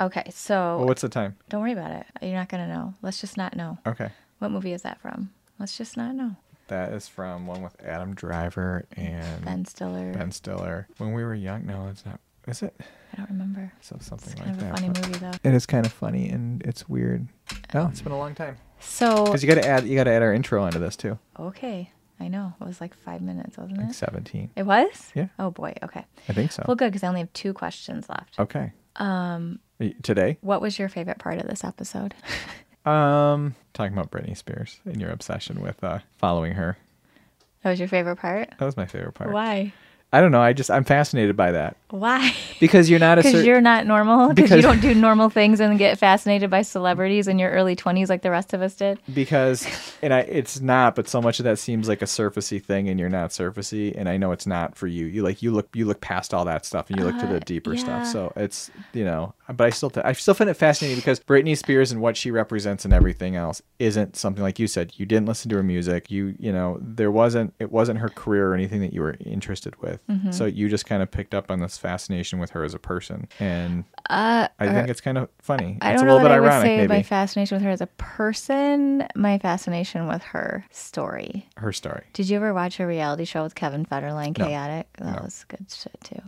Okay. So Well, what's the time? don't worry about it. You're not gonna know. Let's just not know. Okay. What movie is that from? Let's just not know. That is from one with Adam Driver and Ben Stiller. Ben Stiller. When we were young, no, it's not. Is it? I don't remember. So something It's like kind of a funny movie though. It is kind of funny and it's weird. No, it's been a long time. So Because you got to add, you got to add our intro into this too. okay, I know it was like five minutes, wasn't Like it? seventeen. It was. Yeah. Oh boy. Okay. I think so. Well, good because I only have two questions left. Okay. Um, Today, what was your favorite part of this episode? um, talking about Britney Spears and your obsession with uh, following her. That was your favorite part. That was my favorite part. Why? I don't know. I just I'm fascinated by that Why? because you're not a Because you're not normal. Because you don't do normal things and get fascinated by celebrities in your early 20s like the rest of us did. because and I it's not, but so much of that seems like a surfacey thing, and you're not surfacey, and I know it's not for you. You like you look you look past all that stuff, and you look to Uh, the deeper yeah. stuff. So it's you know, but I still I still find it fascinating because Britney Spears and what she represents and everything else isn't something like you said. You didn't listen to her music. You you know there wasn't it wasn't her career or anything that you were interested with. Mm-hmm. So you just kind of picked up on this fascination with her as a person, and Uh, I think it's kind of funny. I it's don't a know little that bit I would say maybe my fascination with her as a person, my fascination with her story. her story. Did you ever watch a reality show with Kevin Federline, No. Chaotic? That No. was good shit too.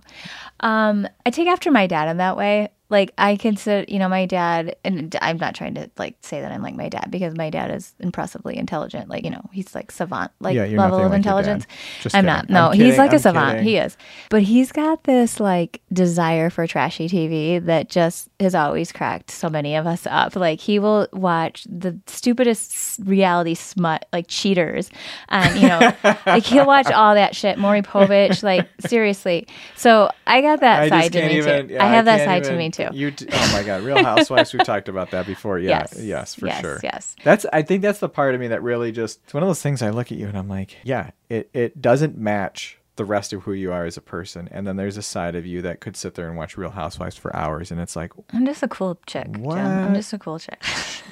Um, I take after my dad in that way. Like I consider, you know, my dad, and I'm not trying to like say that I'm like my dad because my dad is impressively intelligent. Like you know, he's like savant, like Yeah, level of like intelligence. I'm not. No, I'm he's like a I'm savant. kidding. He is, but he's got this like desire for trashy TV that just has always cracked so many of us up. Like he will watch the stupidest reality smut, like cheaters, and you know, like he'll watch all that shit. Maury Povich, like seriously. So I got that I side to me even. too. yeah, I have that can't side to even- me too. You, d- oh my god, Real Housewives. we've talked about that before. Yeah, Yes. yes, for Yes, sure. yes. That's. I think that's the part of me that really just. It's one of those things. I look at you and I'm like, yeah, it it doesn't match the rest of who you are as a person, and then there's a side of you that could sit there and watch Real Housewives for hours, and it's like, I'm just a cool chick. Jen. I'm just a cool chick.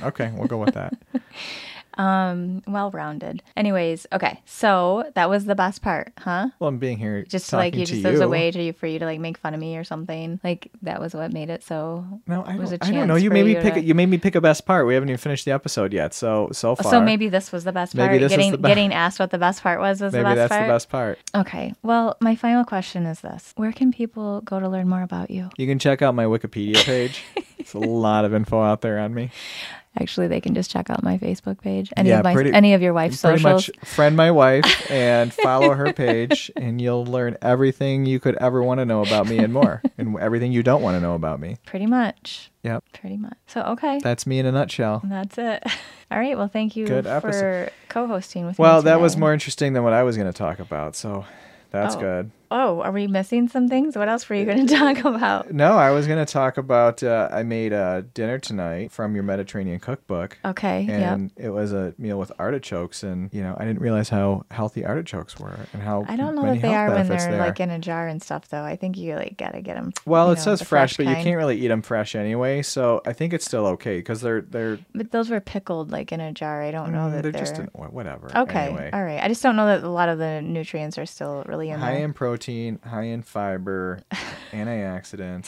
okay, we'll go with that. um, well rounded. Anyways, okay. So that was the best part, huh? well, I'm being here Just talking like you to just as a way to for you to like make fun of me or something. Like that was what made it so. No, I was don't, I don't know. You made me you pick. to- a- You made me pick a best part. We haven't even finished the episode yet. So so far. So maybe this was the best Maybe part. this is getting the be- getting asked what the best part was was maybe the best that's part. the best part. Okay. Well, my final question is this: Where can people go to learn more about you? You can check out my Wikipedia page. It's a lot of info out there on me. Actually, they can just check out my Facebook page. Any Yeah, of my pretty- any of your wife's Pretty socials. much friend my wife and follow her page, and you'll learn everything you could ever want to know about me and more, and everything you don't want to know about me. Pretty much. Yep, Pretty much. So okay. that's me in a nutshell. That's it. All right. Well, thank you for co-hosting with me. Well, that was more interesting than what I was going to talk about, so that's Oh. good. Oh, are we missing some things? What else were you going to talk about? No, I was going to talk about. Uh, I made a dinner tonight from your Mediterranean cookbook. Okay. yep. and it was a meal with artichokes and you know i didn't realize how healthy artichokes were and how I don't know that they are when they're they like in a jar and stuff, though. I think you like gotta get them. well it know, says the fresh, but you can't really eat them fresh anyway so i think it's still okay because they're they're But those were pickled like in a jar. I don't know mm, that they're, they're, just in, whatever okay. anyway All right. I just don't know that a lot of the nutrients are still really in there. high in protein high in fiber antioxidants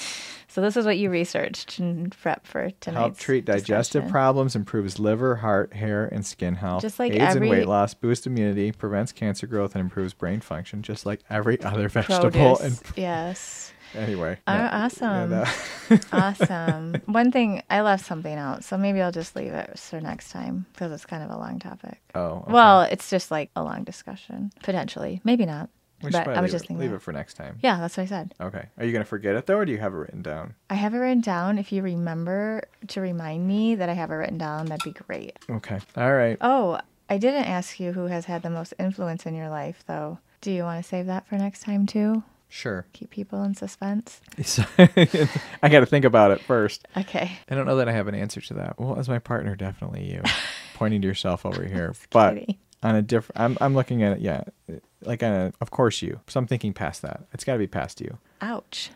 So this is what you researched and prep for tonight. help treat digestive problems improves liver heart hair and skin health Just like aids every- in weight loss boosts immunity prevents cancer growth and improves brain function just like every other vegetable Produce. and yes. anyway Oh, yeah. awesome. Yeah, that- awesome. One thing I left something out, so maybe I'll just leave it for next time because it's kind of a long topic. Oh, okay. Well, it's just like a long discussion potentially. Maybe not. We but I was just it, thinking. leave it for next time. Yeah, that's what I said. Okay. Are you gonna forget it though, or do you have it written down? I have it written down. If you remember to remind me that I have it written down, that'd be great. Okay. All right. Oh, I didn't ask you who has had the most influence in your life, though. Do you want to save that for next time too? Sure. Keep people in suspense. I got to think about it first. Okay. I don't know that I have an answer to that. Well, as my partner, definitely you. Pointing to yourself over here, but on a different. I'm I'm looking at it. Yeah, like a. Of course you. So I'm thinking past that. It's got to be past you. Ouch.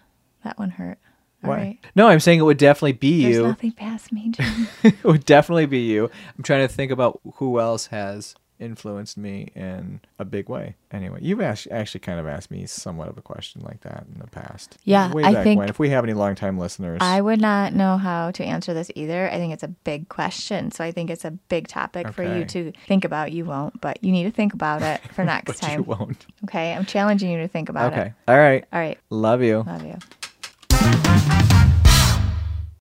That one hurt. All Why? right. No, I'm saying it would definitely be There's you. nothing past me, Jim. it would definitely be you. I'm trying to think about who else has influenced me in a big way. Anyway, you've asked, actually kind of asked me somewhat of a question like that in the past. Yeah, way I think- when. If we have any longtime listeners, I would not know how to answer this either. I think it's a big question. So I think it's a big topic for you to think about. You won't, but you need to think about it for next but time. you won't. Okay. I'm challenging you to think about Okay. it. Okay. All right. All right. Love you. Love you.